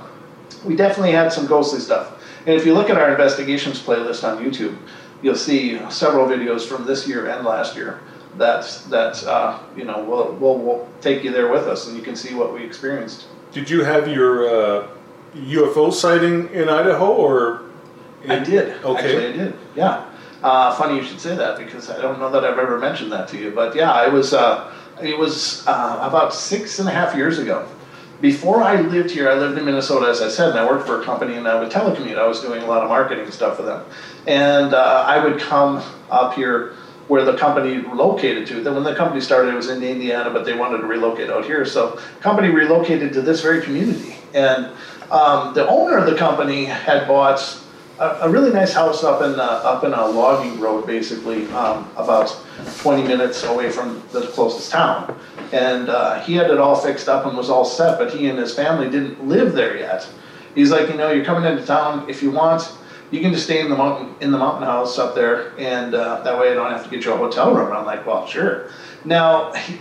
F: we definitely had some ghostly stuff. And if you look at our investigations playlist on YouTube, you'll see several videos from this year and last year that that uh, you know will will will take you there with us, and you can see what we experienced.
D: Did you have your uh, UFO sighting in Idaho, or
F: I did.
D: Okay.
F: Actually, I did. Yeah. Uh, funny you should say that because I don't know that I've ever mentioned that to you. But yeah, I was. Uh, it was uh, about six and a half years ago. Before I lived here, I lived in Minnesota, as I said, and I worked for a company and I would telecommute. I was doing a lot of marketing stuff for them, and uh, I would come up here where the company located to. Then when the company started, it was in Indiana, but they wanted to relocate out here. So company relocated to this very community, and um, the owner of the company had bought a, a really nice house up in uh, up in a logging road, basically um, about 20 minutes away from the closest town. And uh, he had it all fixed up and was all set, but he and his family didn't live there yet. He's like, you know, you're coming into town. If you want, you can just stay in the mountain in the mountain house up there, and uh, that way I don't have to get you a hotel room. And I'm like, well, sure. Now. He,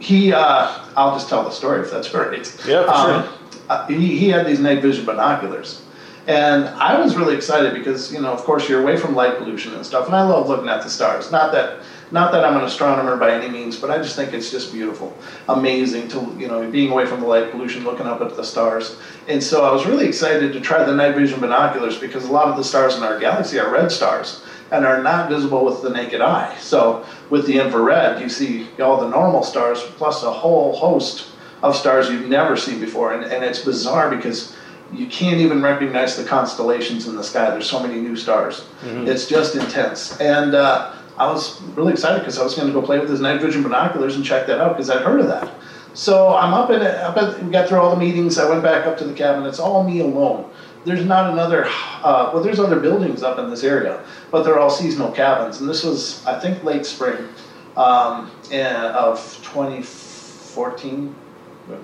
F: he uh, I'll just tell the story if that's all right.
D: Yeah, for
F: Um, uh, he, he had these night vision binoculars. And I was really excited because, you know, of course you're away from light pollution and stuff, and I love looking at the stars. Not that not that I'm an astronomer by any means, but I just think it's just beautiful. Amazing to, you know, being away from the light pollution, looking up at the stars. And so I was really excited to try the night vision binoculars because a lot of the stars in our galaxy are red stars and are not visible with the naked eye. So with the infrared, you see all the normal stars plus a whole host of stars you've never seen before. And, and it's bizarre because you can't even recognize the constellations in the sky. There's so many new stars. It's just intense. And uh, I was really excited because I was going to go play with his night vision binoculars and check that out because I'd heard of that. So I'm up in it. Up at, we got through all the meetings. I went back up to the cabin. It's all me alone. There's not another. Uh, well, there's other buildings up in this area, but they're all seasonal cabins. And this was, I think, late spring um, of 2014.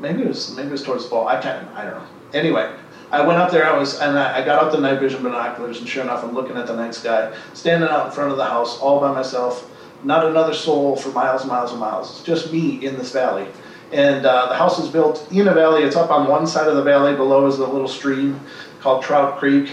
F: Maybe it was maybe it was towards fall. I can't. I don't know. Anyway, I went up there. I was and I, I got out the night vision binoculars, and sure enough, I'm looking at the night sky, standing out in front of the house, all by myself. Not another soul for miles and miles and miles. It's just me in this valley. And uh, the house is built in a valley. It's up on one side of the valley. Below is a little stream called Trout Creek.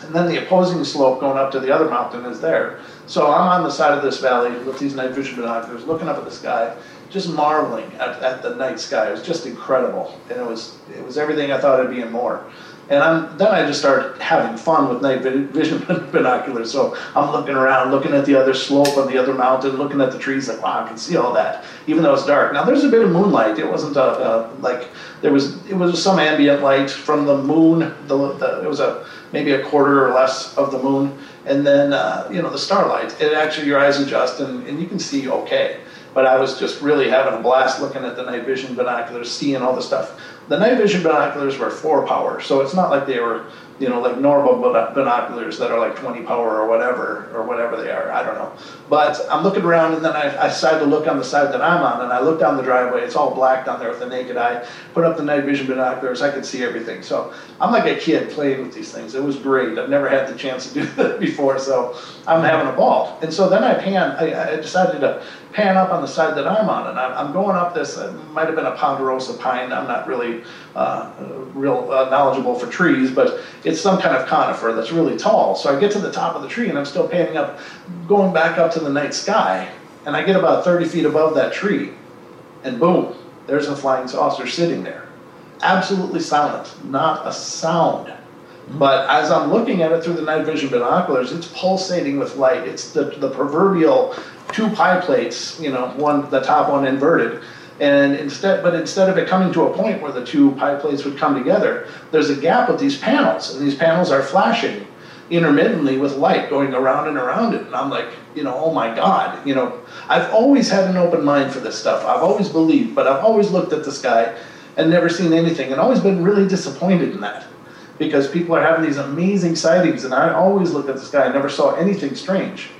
F: And then the opposing slope going up to the other mountain is there. So I'm on the side of this valley with these night vision binoculars, looking up at the sky, just marveling at, at the night sky. It was just incredible, and it was it was everything I thought it'd be and more. And I'm, then I just started having fun with night vision binoculars. So I'm looking around, looking at the other slope on the other mountain, looking at the trees, like wow, I can see all that, even though it's dark. Now there's a bit of moonlight. It wasn't a, a like there was it was some ambient light from the moon. The, the it was a maybe a quarter or less of the moon, and then uh, you know the starlight. It actually your eyes adjust and, and you can see okay. But I was just really having a blast looking at the night vision binoculars, seeing all the stuff. The night vision binoculars were four power, so it's not like they were you know, like normal binoculars that are like 20 power or whatever, or whatever they are. I don't know. But I'm looking around and then I, I decide to look on the side that I'm on and I look down the driveway. It's all black down there with the naked eye. Put up the night vision binoculars. I could see everything. So I'm like a kid playing with these things. It was great. I've never had the chance to do that before. So I'm having a ball. And so then I pan, I, I decided to pan up on the side that I'm on, and I'm, I'm going up this. It might have been a ponderosa pine. I'm not really uh, real uh, knowledgeable for trees, but it's some kind of conifer that's really tall. So I get to the top of the tree, and I'm still panning up, going back up to the night sky, and I get about 30 feet above that tree, and boom, there's a flying saucer sitting there, absolutely silent, not a sound. But as I'm looking at it through the night vision binoculars, it's pulsating with light. It's the, the proverbial two pie plates, you know, one the top one inverted. And instead, but instead of it coming to a point where the two pie plates would come together, there's a gap with these panels, and these panels are flashing intermittently with light going around and around it. And I'm like, you know, oh my God, you know, I've always had an open mind for this stuff. I've always believed, but I've always looked at the sky and never seen anything, and always been really disappointed in that because people are having these amazing sightings, and I always looked at the sky and never saw anything strange.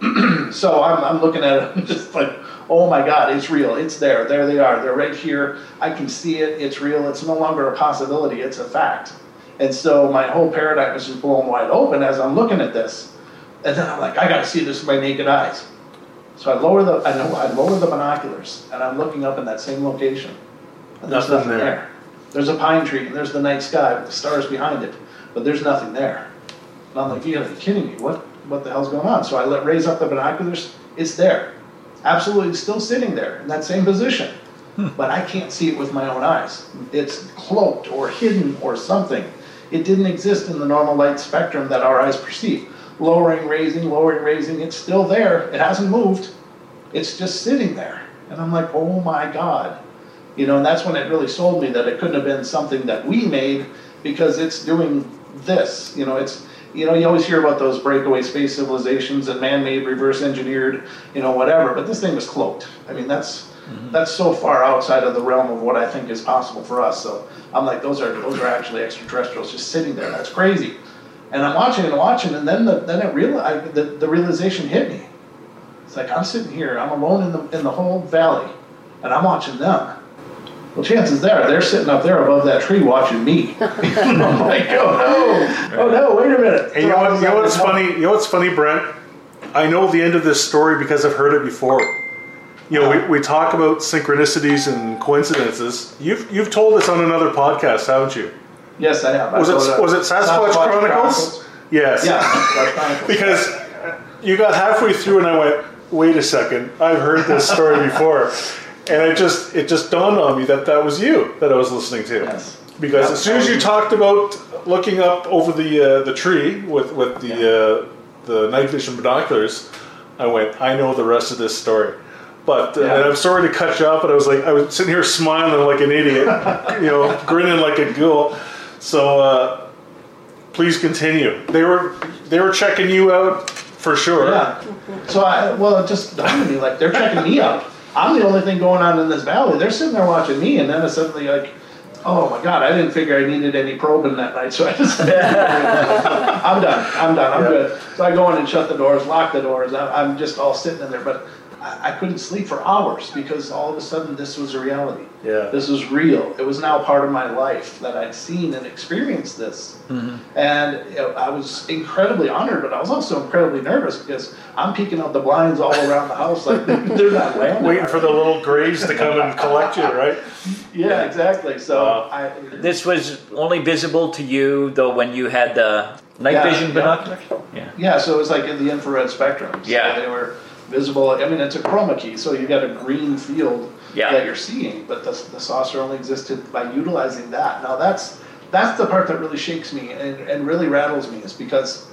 F: so I'm, I'm looking at it just like, oh my God, it's real. It's there. There they are. They're right here. I can see it. It's real. It's no longer a possibility. It's a fact. And so my whole paradigm is just blown wide open as I'm looking at this. And then I'm like, I got to see this with my naked eyes. So I lower the I know I lower the binoculars and I'm looking up in that same location. And there's
D: Nothing
F: nothing
D: there.
F: there. There's a pine tree and there's the night sky with the stars behind it, but there's nothing there. And I'm like, you gotta be kidding me. What what the hell's going on? So I let raise up the binoculars, it's there. Absolutely still sitting there in that same position. Hmm. But I can't see it with my own eyes. It's cloaked or hidden or something. It didn't exist in the normal light spectrum that our eyes perceive. Lowering, raising, lowering, raising, it's still there. It hasn't moved. It's just sitting there. And I'm like, oh my God. You know, and that's when it really sold me that it couldn't have been something that we made because it's doing this. You know, it's you know, you always hear about those breakaway space civilizations and man-made, reverse engineered, you know, whatever. But this thing was cloaked. I mean, that's mm-hmm. that's so far outside of the realm of what I think is possible for us. So I'm like, those are those are actually extraterrestrials just sitting there. That's crazy. And I'm watching and watching, and then the, then it real I, the, the realization hit me. It's like I'm sitting here, I'm alone in the in the whole valley, and I'm watching them. Well, chances there, they're sitting up there above that tree watching me. I'm like, oh no, oh no, wait a minute.
D: Hey, you know, what, you know what's funny? You know what's funny, Brent? I know the end of this story because I've heard it before. You know, we, we talk about synchronicities and coincidences. You've you've told us on another podcast, haven't you?
F: Yes, I have. I
D: Was it was it Sasquatch, Chronicles? Yes.
F: Yeah, Chronicles.
D: Because you got halfway through and I went, wait a second, I've heard this story before, and it just it just dawned on me that that was you that I was listening to.
F: Yes.
D: Because
F: Yep.
D: as soon as you talked about looking up over the uh, the tree with with the uh, the night vision binoculars, I went, I know the rest of this story. But uh,
F: Yeah.
D: I'm sorry to cut you off, but I was like, I was sitting here smiling like an idiot, you know, grinning like a ghoul. So uh, please continue. They were they were checking you out for sure.
F: Yeah. So I well, it just dawned on me like they're checking me out. I'm the only thing going on in this valley. They're sitting there watching me, and then it's suddenly like, oh my god, I didn't figure I needed any probing that night, so I just I'm done. I'm done. I'm
D: Yeah.
F: good. So I go in and shut the doors, lock the doors. I- I'm just all sitting in there, but I I couldn't sleep for hours because all of a sudden this was a reality.
D: Yeah.
F: This was real. It was now part of my life that I'd seen and experienced this. Mm-hmm. And you know, I was incredibly honored, but I was also incredibly nervous because I'm peeking out the blinds all around the house like they're not landing.
D: Waiting for the little grays to come and collect you, right?
F: Yeah, exactly. So
D: Wow.
F: I.
C: This was only visible to you though when you had the night
F: Yeah,
C: vision
F: yeah.
C: binoculars. Yeah.
F: Yeah, so it was like in the infrared spectrum. So
C: Yeah.
F: they were visible. I mean, it's a chroma key, so you've got a green field
C: Yeah.
F: that you're seeing, but the, the saucer only existed by utilizing that. Now that's that's the part that really shakes me and, and really rattles me is because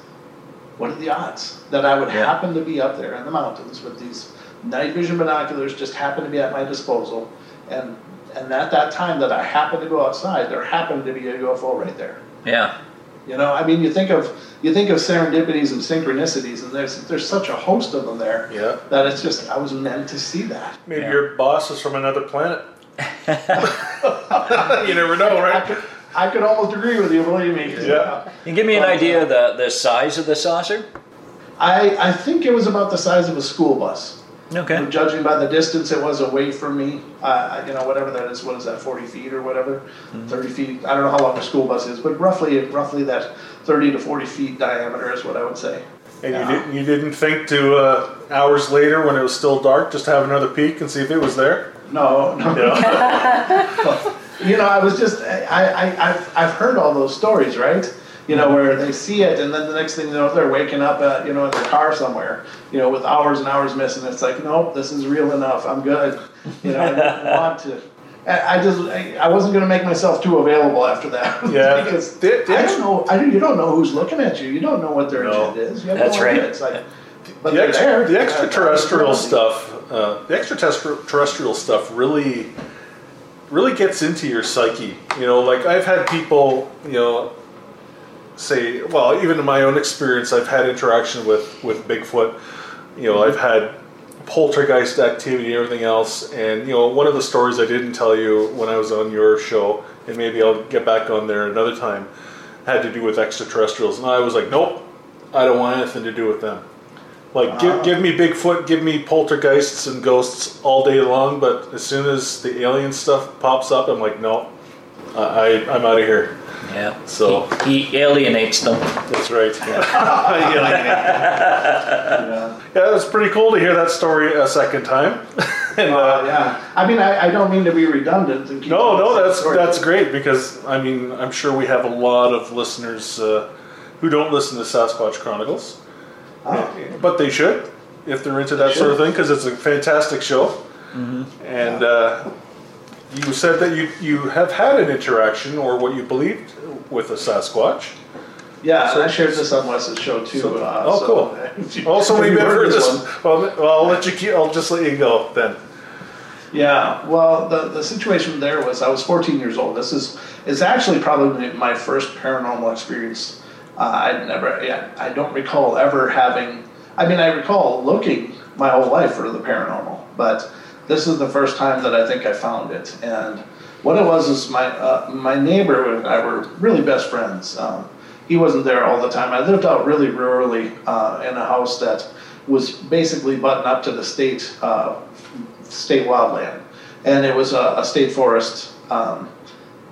F: what are the odds that I would
C: Yeah.
F: happen to be up there in the mountains with these night vision binoculars just happen to be at my disposal and and at that time that I happened to go outside, there happened to be a UFO right there.
C: Yeah.
F: You know, I mean, you think of you think of serendipities and synchronicities, and there's there's such a host of them there
D: Yeah.
F: that it's just I was meant to see that.
D: Maybe
C: Yeah.
D: your boss is from another planet. you never know,
F: I
D: right?
F: could, I could almost agree with you, believe me.
D: Yeah.
C: You give me an
F: But, uh,
C: idea of the, the size of the saucer?
F: I, I think it was about the size of a school bus.
C: Okay.
F: Judging by the distance it was away from me, uh, you know, whatever that is, what is that, 40 feet or whatever? 30 feet, I don't know how long a school bus is, but roughly, roughly that 30 to 40 feet diameter is what I would say.
D: And
F: Yeah.
D: you, didn't, you didn't think to uh, hours later when it was still dark just have another peek and see if it was there?
F: No, no. you know, I was just, I, I, I've, I've heard all those stories, right? You know, where they see it, and then the next thing you know, they're waking up, at, you know, in their car somewhere, you know, with hours and hours missing. It's like, nope, this is real enough. I'm good. You know, I want to. I I just, I, I wasn't going to make myself too available after that.
D: Yeah.
F: because
D: The- the
F: I don't know. I, you don't know who's looking at you. You don't know what their
D: No.
F: agenda is. You
C: That's
F: no
C: right.
F: It's like, but
D: the,
F: they're
D: ex-
F: there.
D: the extraterrestrial
F: Yeah.
D: stuff, uh, the extraterrestrial stuff really, really gets into your psyche. You know, like I've had people, you know, say, well, even in my own experience, I've had interaction with with Bigfoot. You know, I've had poltergeist activity, everything else, and you know, one of the stories I didn't tell you when I was on your show, and maybe I'll get back on there another time, had to do with extraterrestrials, and I was like, nope, I don't want anything to do with them. Like, give, give me Bigfoot, give me poltergeists and ghosts all day long, but as soon as the alien stuff pops up, I'm like, no, I, I, I'm out of here.
C: Yeah.
D: So,
C: He, he alienates them.
D: that's right.
F: Yeah.
D: Yeah, it was pretty cool to hear that story a second time. and,
F: Uh,
D: uh,
F: yeah. I mean, I, I don't mean to be redundant. And keep
D: No, no, that's
F: story.
D: that's great because I mean I'm sure we have a lot of listeners uh, who don't listen to Sasquatch Chronicles,
F: Oh.
D: but they should if they're into that sort of thing because it's a fantastic show.
F: Mm-hmm.
D: And uh, you said that you you have had an interaction or what you believed with a Sasquatch.
F: Yeah,
D: So-
F: I shared this on Wes's show too.
D: so-
F: uh,
D: oh,
F: so
D: cool. Also, we've
F: heard
D: this.
F: one.
D: Well, well, I'll let you keep. I'll just let you go then.
F: Yeah, well, the, the situation there was I was 14 years old. This is is actually probably my first paranormal experience. Uh, I'd never, yeah, I don't recall ever having. I mean, I recall looking my whole life for the paranormal, but this is the first time that I think I found it. And what it was is my uh, my neighbor and I were really best friends. Um, he wasn't there all the time. I lived out really rurally uh, in a house that was basically buttoned up to the state uh, state wildland, and it was a, a state forest. Um,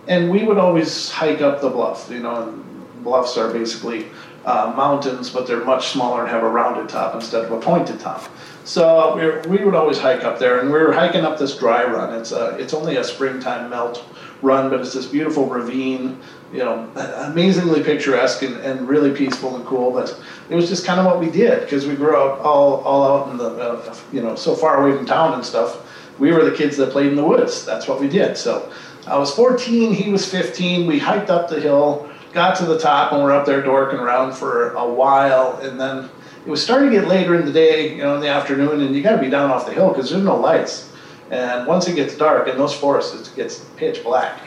F: and we would always hike up the bluff. You know, bluffs are basically uh, mountains, but they're much smaller and have a rounded top instead of a pointed top. So we, were, we would always hike up there, and we were hiking up this dry run. It's a, it's only a springtime melt run, but it's this beautiful ravine. You know, amazingly picturesque and, and really peaceful and cool. But it was just kind of what we did because we grew up all, all out in the, uh, you know, so far away from town and stuff. We were the kids that played in the woods. That's what we did. So I was 14, he was 15. We hiked up the hill, got to the top, and we're up there dorking around for a while. And then it was starting to get later in the day, you know, in the afternoon, and you got to be down off the hill because there's no lights. And once it gets dark in those forests, it gets pitch black.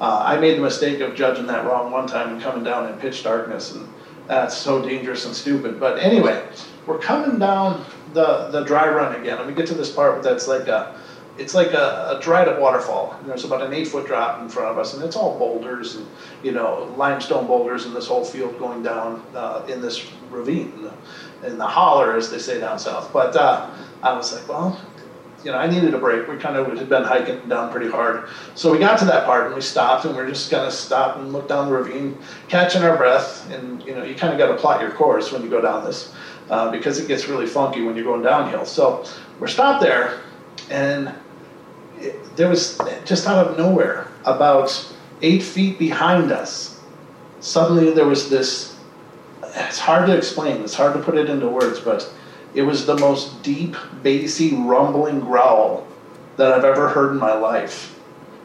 F: Uh, I made the mistake of judging that wrong one time and coming down in pitch darkness, and that's so dangerous and stupid. But anyway, we're coming down the, the dry run again, Let me get to this part that's like a it's like a, a dried up waterfall. And there's about an eight foot drop in front of us, and it's all boulders and you know limestone boulders in this whole field going down uh, in this ravine, in the, holler as they say down south. But uh, I was like, well, you know, I needed a break. We kind of had been hiking down pretty hard, so we got to that part and we stopped, and we are just gonna stop and look down the ravine, catching our breath, and you know, you kind of got to plot your course when you go down this. Uh, because it gets really funky when you're going downhill. So we're stopped there, and it, there was just out of nowhere, about eight feet behind us, suddenly there was this. It's hard to explain. It's hard to put it into words, but it was the most deep, bassy, rumbling growl that I've ever heard in my life.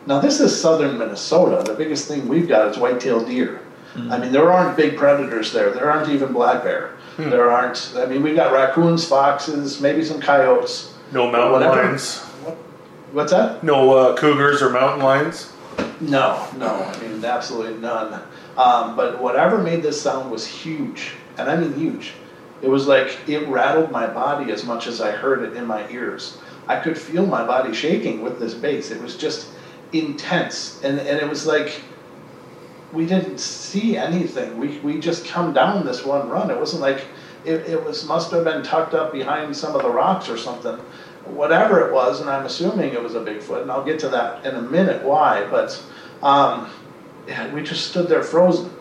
F: Now this is southern Minnesota. The biggest thing we've got is white-tailed deer. Hmm. I mean, there aren't big predators there. There aren't even black bear. Hmm. There aren't. I mean, we've got raccoons, foxes, maybe some coyotes.
D: No mountain
F: Whatever.
D: lions.
F: What's that?
D: No uh, cougars or mountain lions.
F: No, no, I mean absolutely none. Um, but whatever made this sound was huge, and I mean huge. It was like it rattled my body as much as I heard it in my ears. I could feel my body shaking with this bass. It was just intense, and and it was like we didn't see anything. We, we just come down this one run. It wasn't like it, it was must have been tucked up behind some of the rocks or something. Whatever it was, and I'm assuming it was a Bigfoot, and I'll get to that in a minute why, but um, yeah, we just stood there frozen,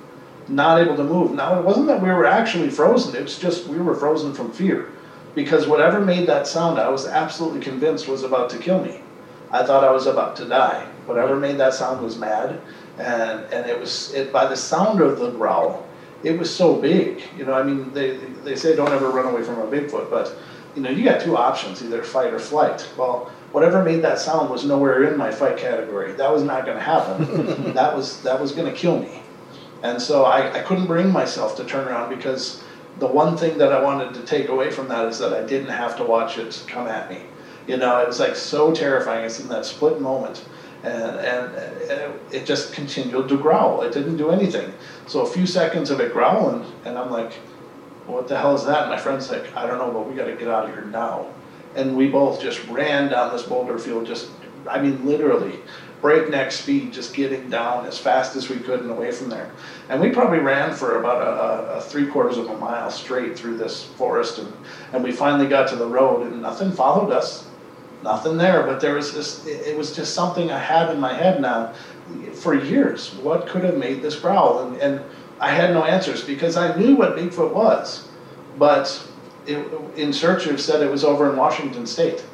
F: not able to move. Now it wasn't that we were actually frozen, it's just we were frozen from fear. Because whatever made that sound, I was absolutely convinced was about to kill me. I thought I was about to die. Whatever made that sound was mad, and and it was it by the sound of the growl, it was so big. You know, I mean, they they say don't ever run away from a Bigfoot, but you know, you got two options, either fight or flight. Well, whatever made that sound was nowhere in my fight category. That was not going to happen. that was that was going to kill me, and so I, I couldn't bring myself to turn around because the one thing that I wanted to take away from that is that I didn't have to watch it come at me. You know, it was like so terrifying. It's in that split moment and, and, and it, it, just continued to growl. It didn't do anything. So a few seconds of it growling, and I'm like, what the hell is that? And my friend's like, I don't know, but we got to get out of here now. And we both just ran down this boulder field, just, I mean, literally breakneck speed, just getting down as fast as we could and away from there. And we probably ran for about a, a, a three quarters of a mile straight through this forest, and, and we finally got to the road, and nothing followed us nothing there. But there was this, it was just something I had in my head now for years. What could have made this growl? And, and I had no answers because I knew what Bigfoot was, but it, in searchers said it was over in Washington State.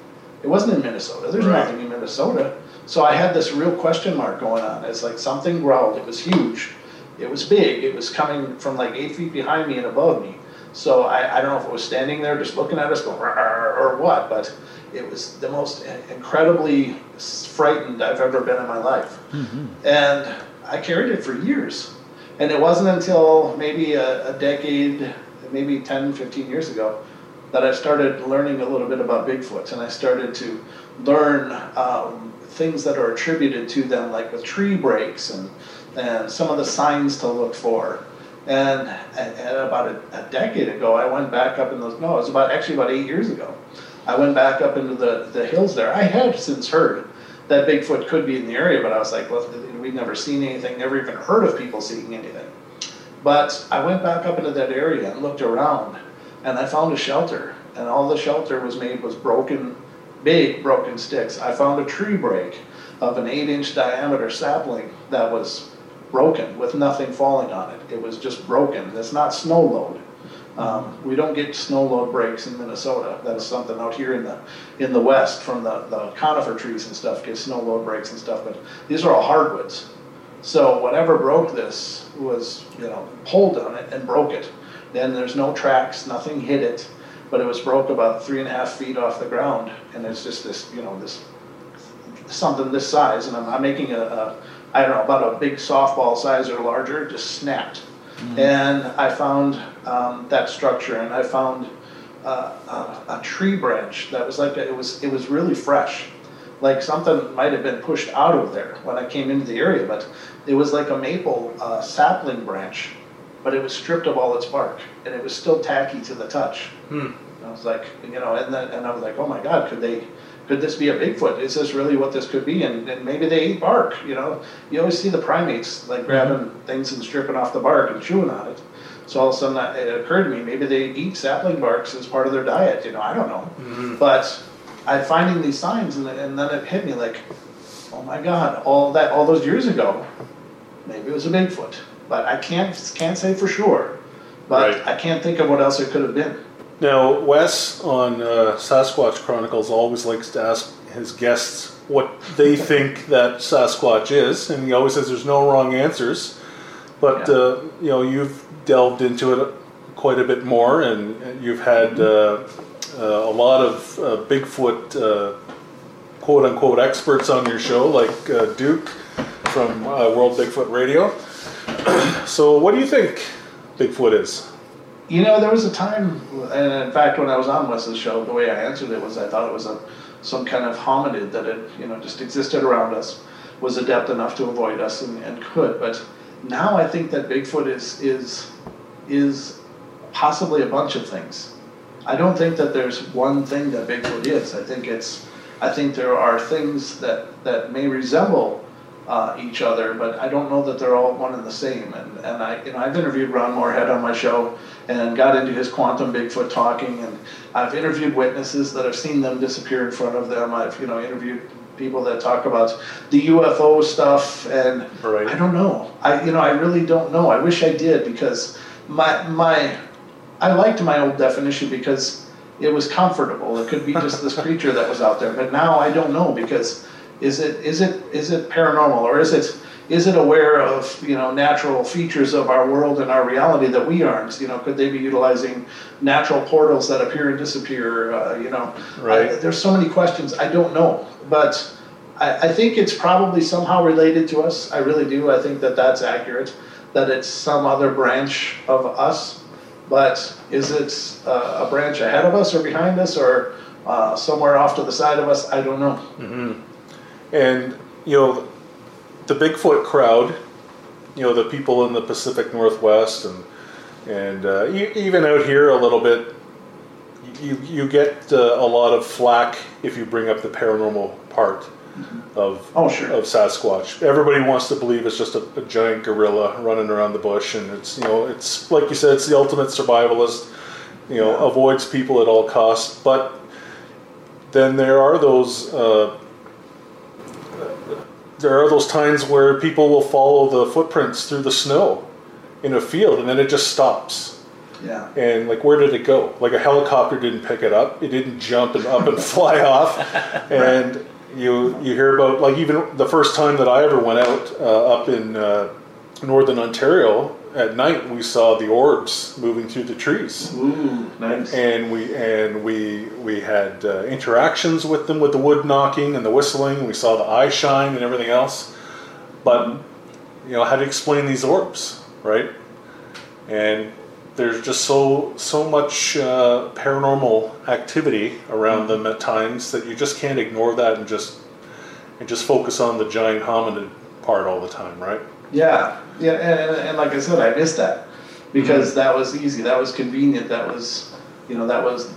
F: It wasn't in Minnesota. There's right. nothing in Minnesota. So I had this real question mark going on. It's like something growled. It was huge. It was big. It was coming from like eight feet behind me and above me. So I, I don't know if it was standing there just looking at us going or what, but it was the most incredibly frightened I've ever been in my life. Mm-hmm. And I carried it for years. And it wasn't until maybe a, a, decade, maybe 10, 15 years ago, that I started learning a little bit about Bigfoot. And I started to learn um, things that are attributed to them, like with tree breaks and, and some of the signs to look for. And, and about a, a decade ago, I went back up in those, no, it was about actually about eight years ago. I went back up into the, the hills there. I had since heard that Bigfoot could be in the area, but I was like, well, we've never seen anything, never even heard of people seeing anything. But I went back up into that area and looked around, and I found a shelter, and all the shelter was made was broken, big broken sticks. I found a tree break of an eight inch diameter sapling that was broken with nothing falling on it. It was just broken. It's not snow load. Um, we don't get snow load breaks in Minnesota. That is something out here in the in the west from the, the conifer trees and stuff get snow load breaks and stuff. But these are all hardwoods. So whatever broke this was you know pulled on it and broke it. Then there's no tracks, nothing hit it, but it was broke about three and a half feet off the ground, and it's just this you know this something this size, and I'm, I'm making a, a I don't know about a big softball size or larger, just snapped Mm-hmm. And I found um, that structure, and I found uh, a, a, tree branch that was like a, it was it was really fresh, like something might have been pushed out of there when I came into the area, but it was like a maple uh, sapling branch, but it was stripped of all its bark, and it was still tacky to the touch. Hmm. I was like, you know, and then and I was like, oh my God, could they could this be a Bigfoot? Is this really what this could be? And, and maybe they eat bark, you know. You always see the primates like grabbing mm-hmm. things and stripping off the bark and chewing on it. So all of a sudden it occurred to me, maybe they eat sapling barks as part of their diet, you know, I don't know. Mm-hmm. But I'm finding these signs and, and then it hit me like, oh my God, all that, all those years ago, maybe it was a Bigfoot. But I can't, can't say for sure. But right. I can't think of what else it could have been.
D: Now, Wes on uh, Sasquatch Chronicles always likes to ask his guests what they think that Sasquatch is, and he always says there's no wrong answers. But yeah. uh, you know, you've delved into it quite a bit more, and you've had mm-hmm. uh, uh, a lot of uh, Bigfoot uh, quote unquote experts on your show, like Duke from World Bigfoot Radio. so, what do you think Bigfoot is?
F: You know, there was a time, and in fact, when I was on Wes's show, the way I answered it was I thought it was a some kind of hominid that had, you know, just existed around us, was adept enough to avoid us and, and could. But now I think that Bigfoot is is is possibly a bunch of things. I don't think that there's one thing that Bigfoot is. I think it's I think there are things that that may resemble uh, each other, but I don't know that they're all one and the same. And, and I, you know, I've interviewed Ron Morehead on my show and got into his quantum Bigfoot talking, and I've interviewed witnesses that have seen them disappear in front of them. I've, you know, interviewed people that talk about the UFO stuff, and
D: Right.
F: I don't know. I, you know, I really don't know. I wish I did because my my, I liked my old definition because it was comfortable. It could be just this creature that was out there, but now I don't know because is it is it is it paranormal or is it is it aware of you know natural features of our world and our reality that we aren't? You know, could they be utilizing natural portals that appear and disappear? Uh, you know,
D: Right.
F: I- there's so many questions I don't know, but I, I think it's probably somehow related to us. I really do. I think that that's accurate. That it's some other branch of us, but is it uh, a branch ahead of us or behind us or uh, somewhere off to the side of us? I don't know.
D: And you know, the Bigfoot crowd, you know, the people in the Pacific Northwest and and uh, even out here a little bit, you you get uh, a lot of flack if you bring up the paranormal part of
F: Oh, sure.
D: of Sasquatch. Everybody wants to believe it's just a, a giant gorilla running around the bush, and it's you know it's like you said, it's the ultimate survivalist. You know,
F: Yeah.
D: avoids people at all costs, but then there are those. Uh, there are those times where people will follow the footprints through the snow in a field and then it just stops.
F: Yeah.
D: and like where did it go? Like a helicopter didn't pick it up. It didn't jump and up and fly off. And you you hear about like even the first time that i ever went out uh, up in uh, northern ontario at night we saw the orbs moving through the trees
F: Ooh, nice.
D: and we and we we had uh, interactions with them with the wood knocking and the whistling. We saw the eye shine and everything else. But you know how to explain these orbs, right? And there's just so so much uh, paranormal activity around them at times that you just can't ignore that and just and just focus on the giant hominid part all the time, right?
F: Yeah, yeah, and, and, and like I said, I missed that because that was easy, that was convenient, that was, you know, that was,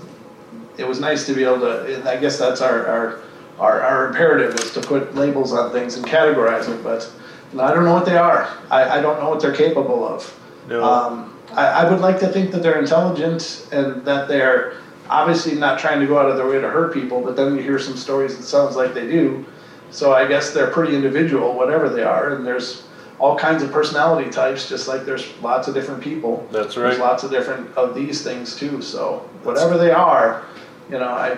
F: it was nice to be able to. And I guess that's our our our, our imperative is to put labels on things and categorize them, but you know, I don't know what they are. I, I don't know what they're capable of.
D: No.
F: Um, I, I would like to think that they're intelligent and that they're obviously not trying to go out of their way to hurt people, but then you hear some stories that sounds like they do. So I guess they're pretty individual, whatever they are, and there's all kinds of personality types, just like there's lots of different people.
D: That's right.
F: There's lots of different of these things too. So whatever they are, you know, I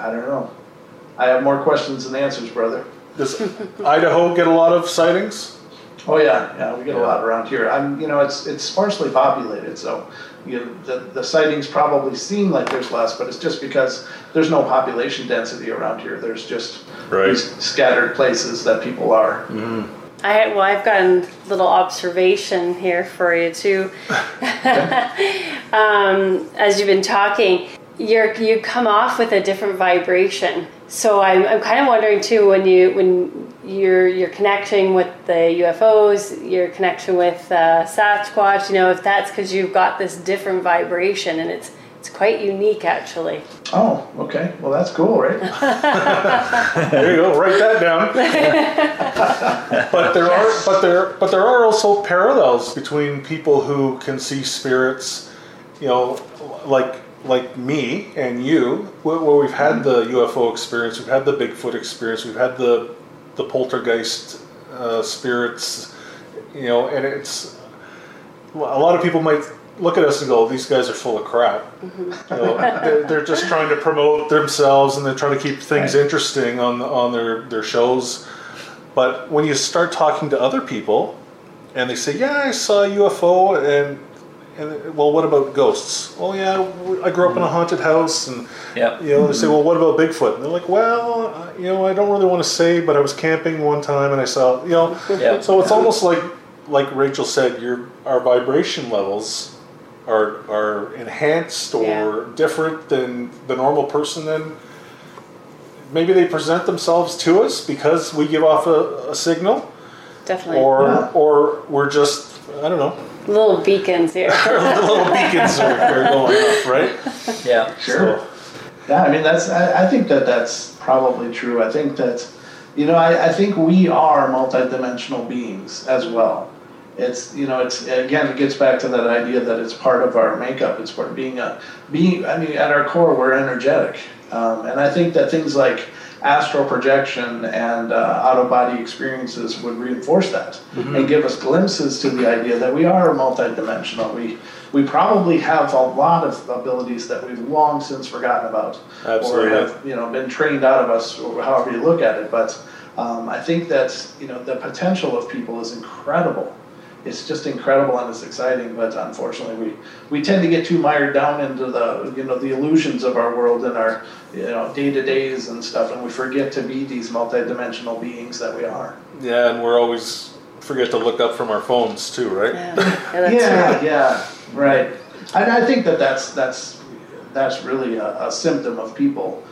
F: I don't know. I have more questions than answers, brother.
D: Does Idaho get a lot of sightings?
F: Oh yeah, yeah, we get a lot around here. I'm, you know, it's it's sparsely populated, so you know, the the sightings probably seem like there's less, but it's just because there's no population density around here. There's just
D: Right.
F: these scattered places that people are. Mm-hmm.
E: I well, I've got a little observation here for you too. um, as you've been talking, you're you come off with a different vibration. So I'm, I'm kind of wondering too when you when you're you're connecting with the UFOs, your connection with uh, Sasquatch. You know if that's because you've got this different vibration and it's it's quite unique actually.
F: Oh, okay. Well, that's cool, right?
D: There you go. Write that down. but there are, but there, but there are also parallels between people who can see spirits. You know, like like me and you, where where we've had the UFO experience, we've had the Bigfoot experience, we've had the the poltergeist uh, spirits. You know, and it's a lot of people might look at us and go, "These guys are full of crap." You know, they're, they're just trying to promote themselves and they're trying to keep things
F: Right.
D: interesting on on their their shows. But when you start talking to other people, and they say, "Yeah, I saw a UFO," and and well, what about ghosts? Well, yeah, I grew up in a haunted house, and
C: Yep.
D: you know, they say, "Well, what about Bigfoot?" And they're like, "Well, uh, you know, I don't really want to say, but I was camping one time and I saw, you know."
C: Yeah.
D: So it's almost like like Rachel said, your our vibration levels are are enhanced or
E: Yeah.
D: different than the normal person then maybe they present themselves to us because we give off a, a signal
E: Definitely.
D: or
F: Yeah.
D: or we're just I don't know
E: little beacons here.
D: little beacons are, are going off right
C: Yeah.
F: Sure. Yeah, I mean that's. I, I think that that's probably true. I think that you know, I, I think we are multidimensional beings as well. It's you know, it's again, it gets back to that idea that it's part of our makeup. It's part of being a being. I mean, at our core, we're energetic, um, and I think that things like astral projection and uh, out of body experiences would reinforce that mm-hmm. and give us glimpses to the idea that we are multidimensional. We we probably have a lot of abilities that we've long since forgotten about,
D: Absolutely.
F: or have you know been trained out of us, or however you look at it. But um, I think that you know the potential of people is incredible it's just incredible and it's exciting. But unfortunately, we, we tend to get too mired down into the you know the illusions of our world and our you know day to days and stuff, and we forget to be these multidimensional beings that we are.
D: Yeah, and we're always forget to look up from our phones too, right?
E: Yeah,
F: yeah, yeah, yeah, right. And I think that that's that's that's really a, a symptom of people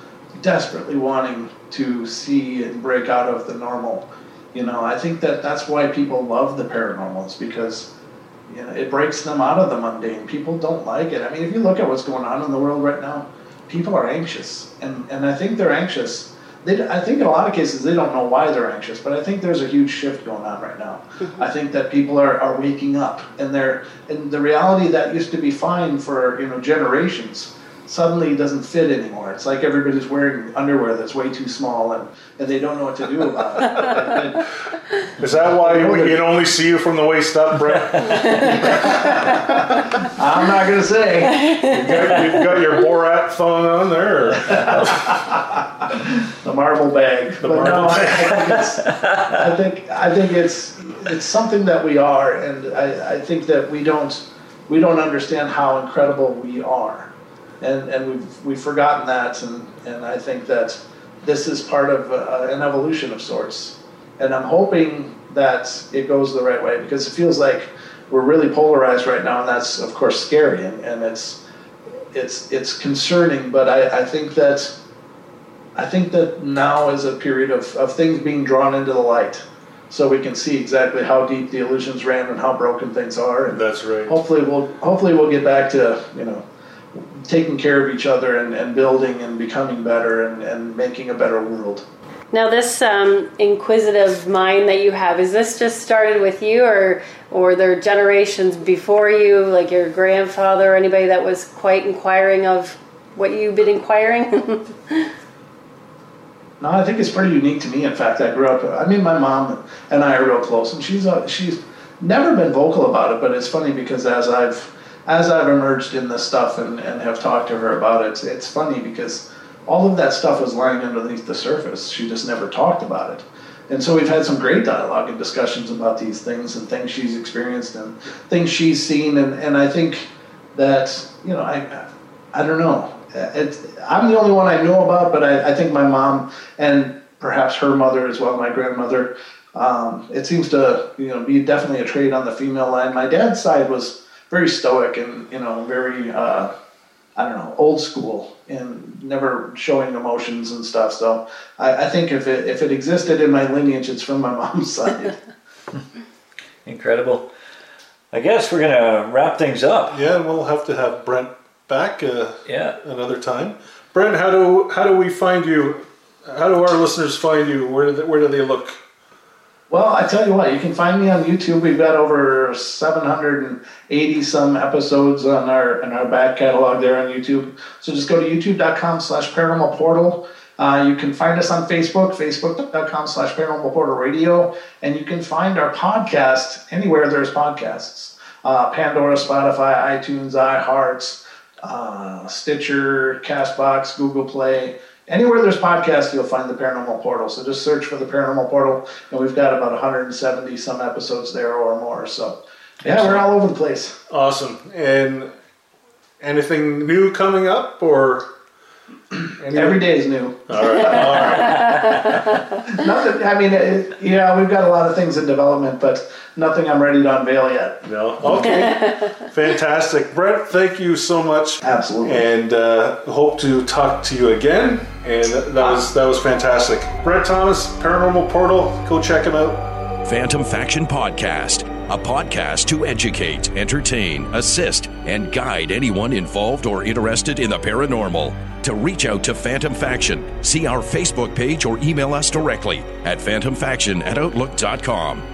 F: desperately wanting to see and break out of the normal you know, I think that that's why people love the paranormals because you know, it breaks them out of the mundane. People don't like it. I mean, if you look at what's going on in the world right now, people are anxious, and and I think they're anxious. They, I think in a lot of cases they don't know why they're anxious, but I think there's a huge shift going on right now. Mm-hmm. I think that people are, are waking up, and they're and the reality that used to be fine for you know generations suddenly it doesn't fit anymore. It's like everybody's wearing underwear that's way too small and, and they don't know what to do about it.
D: And, Is that why we can only see you from the waist up, Brett?
F: I'm not going to say.
D: You've got, you've got, your Borat phone on there?
F: the marble bag. The but marble no, bag. I, I, think, I think it's it's something that we are, and I, I think that we don't we don't understand how incredible we are and and we've we've forgotten that, and and I think that this is part of uh, an evolution of sorts, and I'm hoping that it goes the right way because it feels like we're really polarized right now, and that's of course scary, and, and it's it's it's concerning, but I, I think that I think that now is a period of, of things being drawn into the light so we can see exactly how deep the illusions ran and how broken things are. And
D: That's right.
F: Hopefully we'll hopefully we'll get back to you know taking care of each other and, and building and becoming better and, and making a better world.
E: Now, this um, inquisitive mind that you have, is this just started with you, or or there generations before you, like your grandfather or anybody that was quite inquiring of what you've been inquiring?
F: no, I think it's pretty unique to me. In fact, I grew up. I mean, my mom and I are real close, and she's uh, she's never been vocal about it. But it's funny because as I've as I've emerged in this stuff and, and have talked to her about it, it's funny because all of that stuff was lying underneath the surface. She just never talked about it. And so we've had some great dialogue and discussions about these things and things she's experienced and things she's seen. And, and I think that, you know, I, I don't know. It's, I'm the only one I know about, but I, I think my mom and perhaps her mother as well, my grandmother, um, it seems to, you know, be definitely a trait on the female line. My dad's side was very stoic and you know very uh, I don't know old school and never showing emotions and stuff. So I, I think if it if it existed in my lineage, it's from my mom's side.
C: Incredible. I guess we're gonna wrap things up.
D: Yeah, and we'll have to have Brent back. Uh,
C: yeah.
D: Another time. Brent, how do how do we find you? How do our listeners find you? Where do they, where do they look?
F: Well, I tell you what, you can find me on YouTube. We've got over 780 some episodes on our in our back catalog there on YouTube. So just go to youtube.com slash paranormal portal. Uh, you can find us on Facebook, facebook.com slash paranormal portal radio, and you can find our podcast anywhere there's podcasts. Uh, Pandora, Spotify, iTunes, iHearts, uh, Stitcher, Castbox, Google Play. Anywhere there's podcasts, you'll find the Paranormal Portal. So just search for the Paranormal Portal, and we've got about 170 some episodes there or more. So yeah, Excellent. we're all over the place.
D: Awesome. And anything new coming up, or
F: Every day is new.
D: All right. All right.
F: nothing. I mean, it, yeah, we've got a lot of things in development, but nothing I'm ready to unveil yet.
D: No. Okay. Fantastic, Brett. Thank you so much.
F: Absolutely.
D: And uh, hope to talk to you again. And that was that was fantastic. Brett Thomas, Paranormal Portal. Go check him out.
B: Phantom Faction Podcast, a podcast to educate, entertain, assist, and guide anyone involved or interested in the paranormal. To reach out to Phantom Faction, see our Facebook page or email us directly at phantomfaction at outlook.com.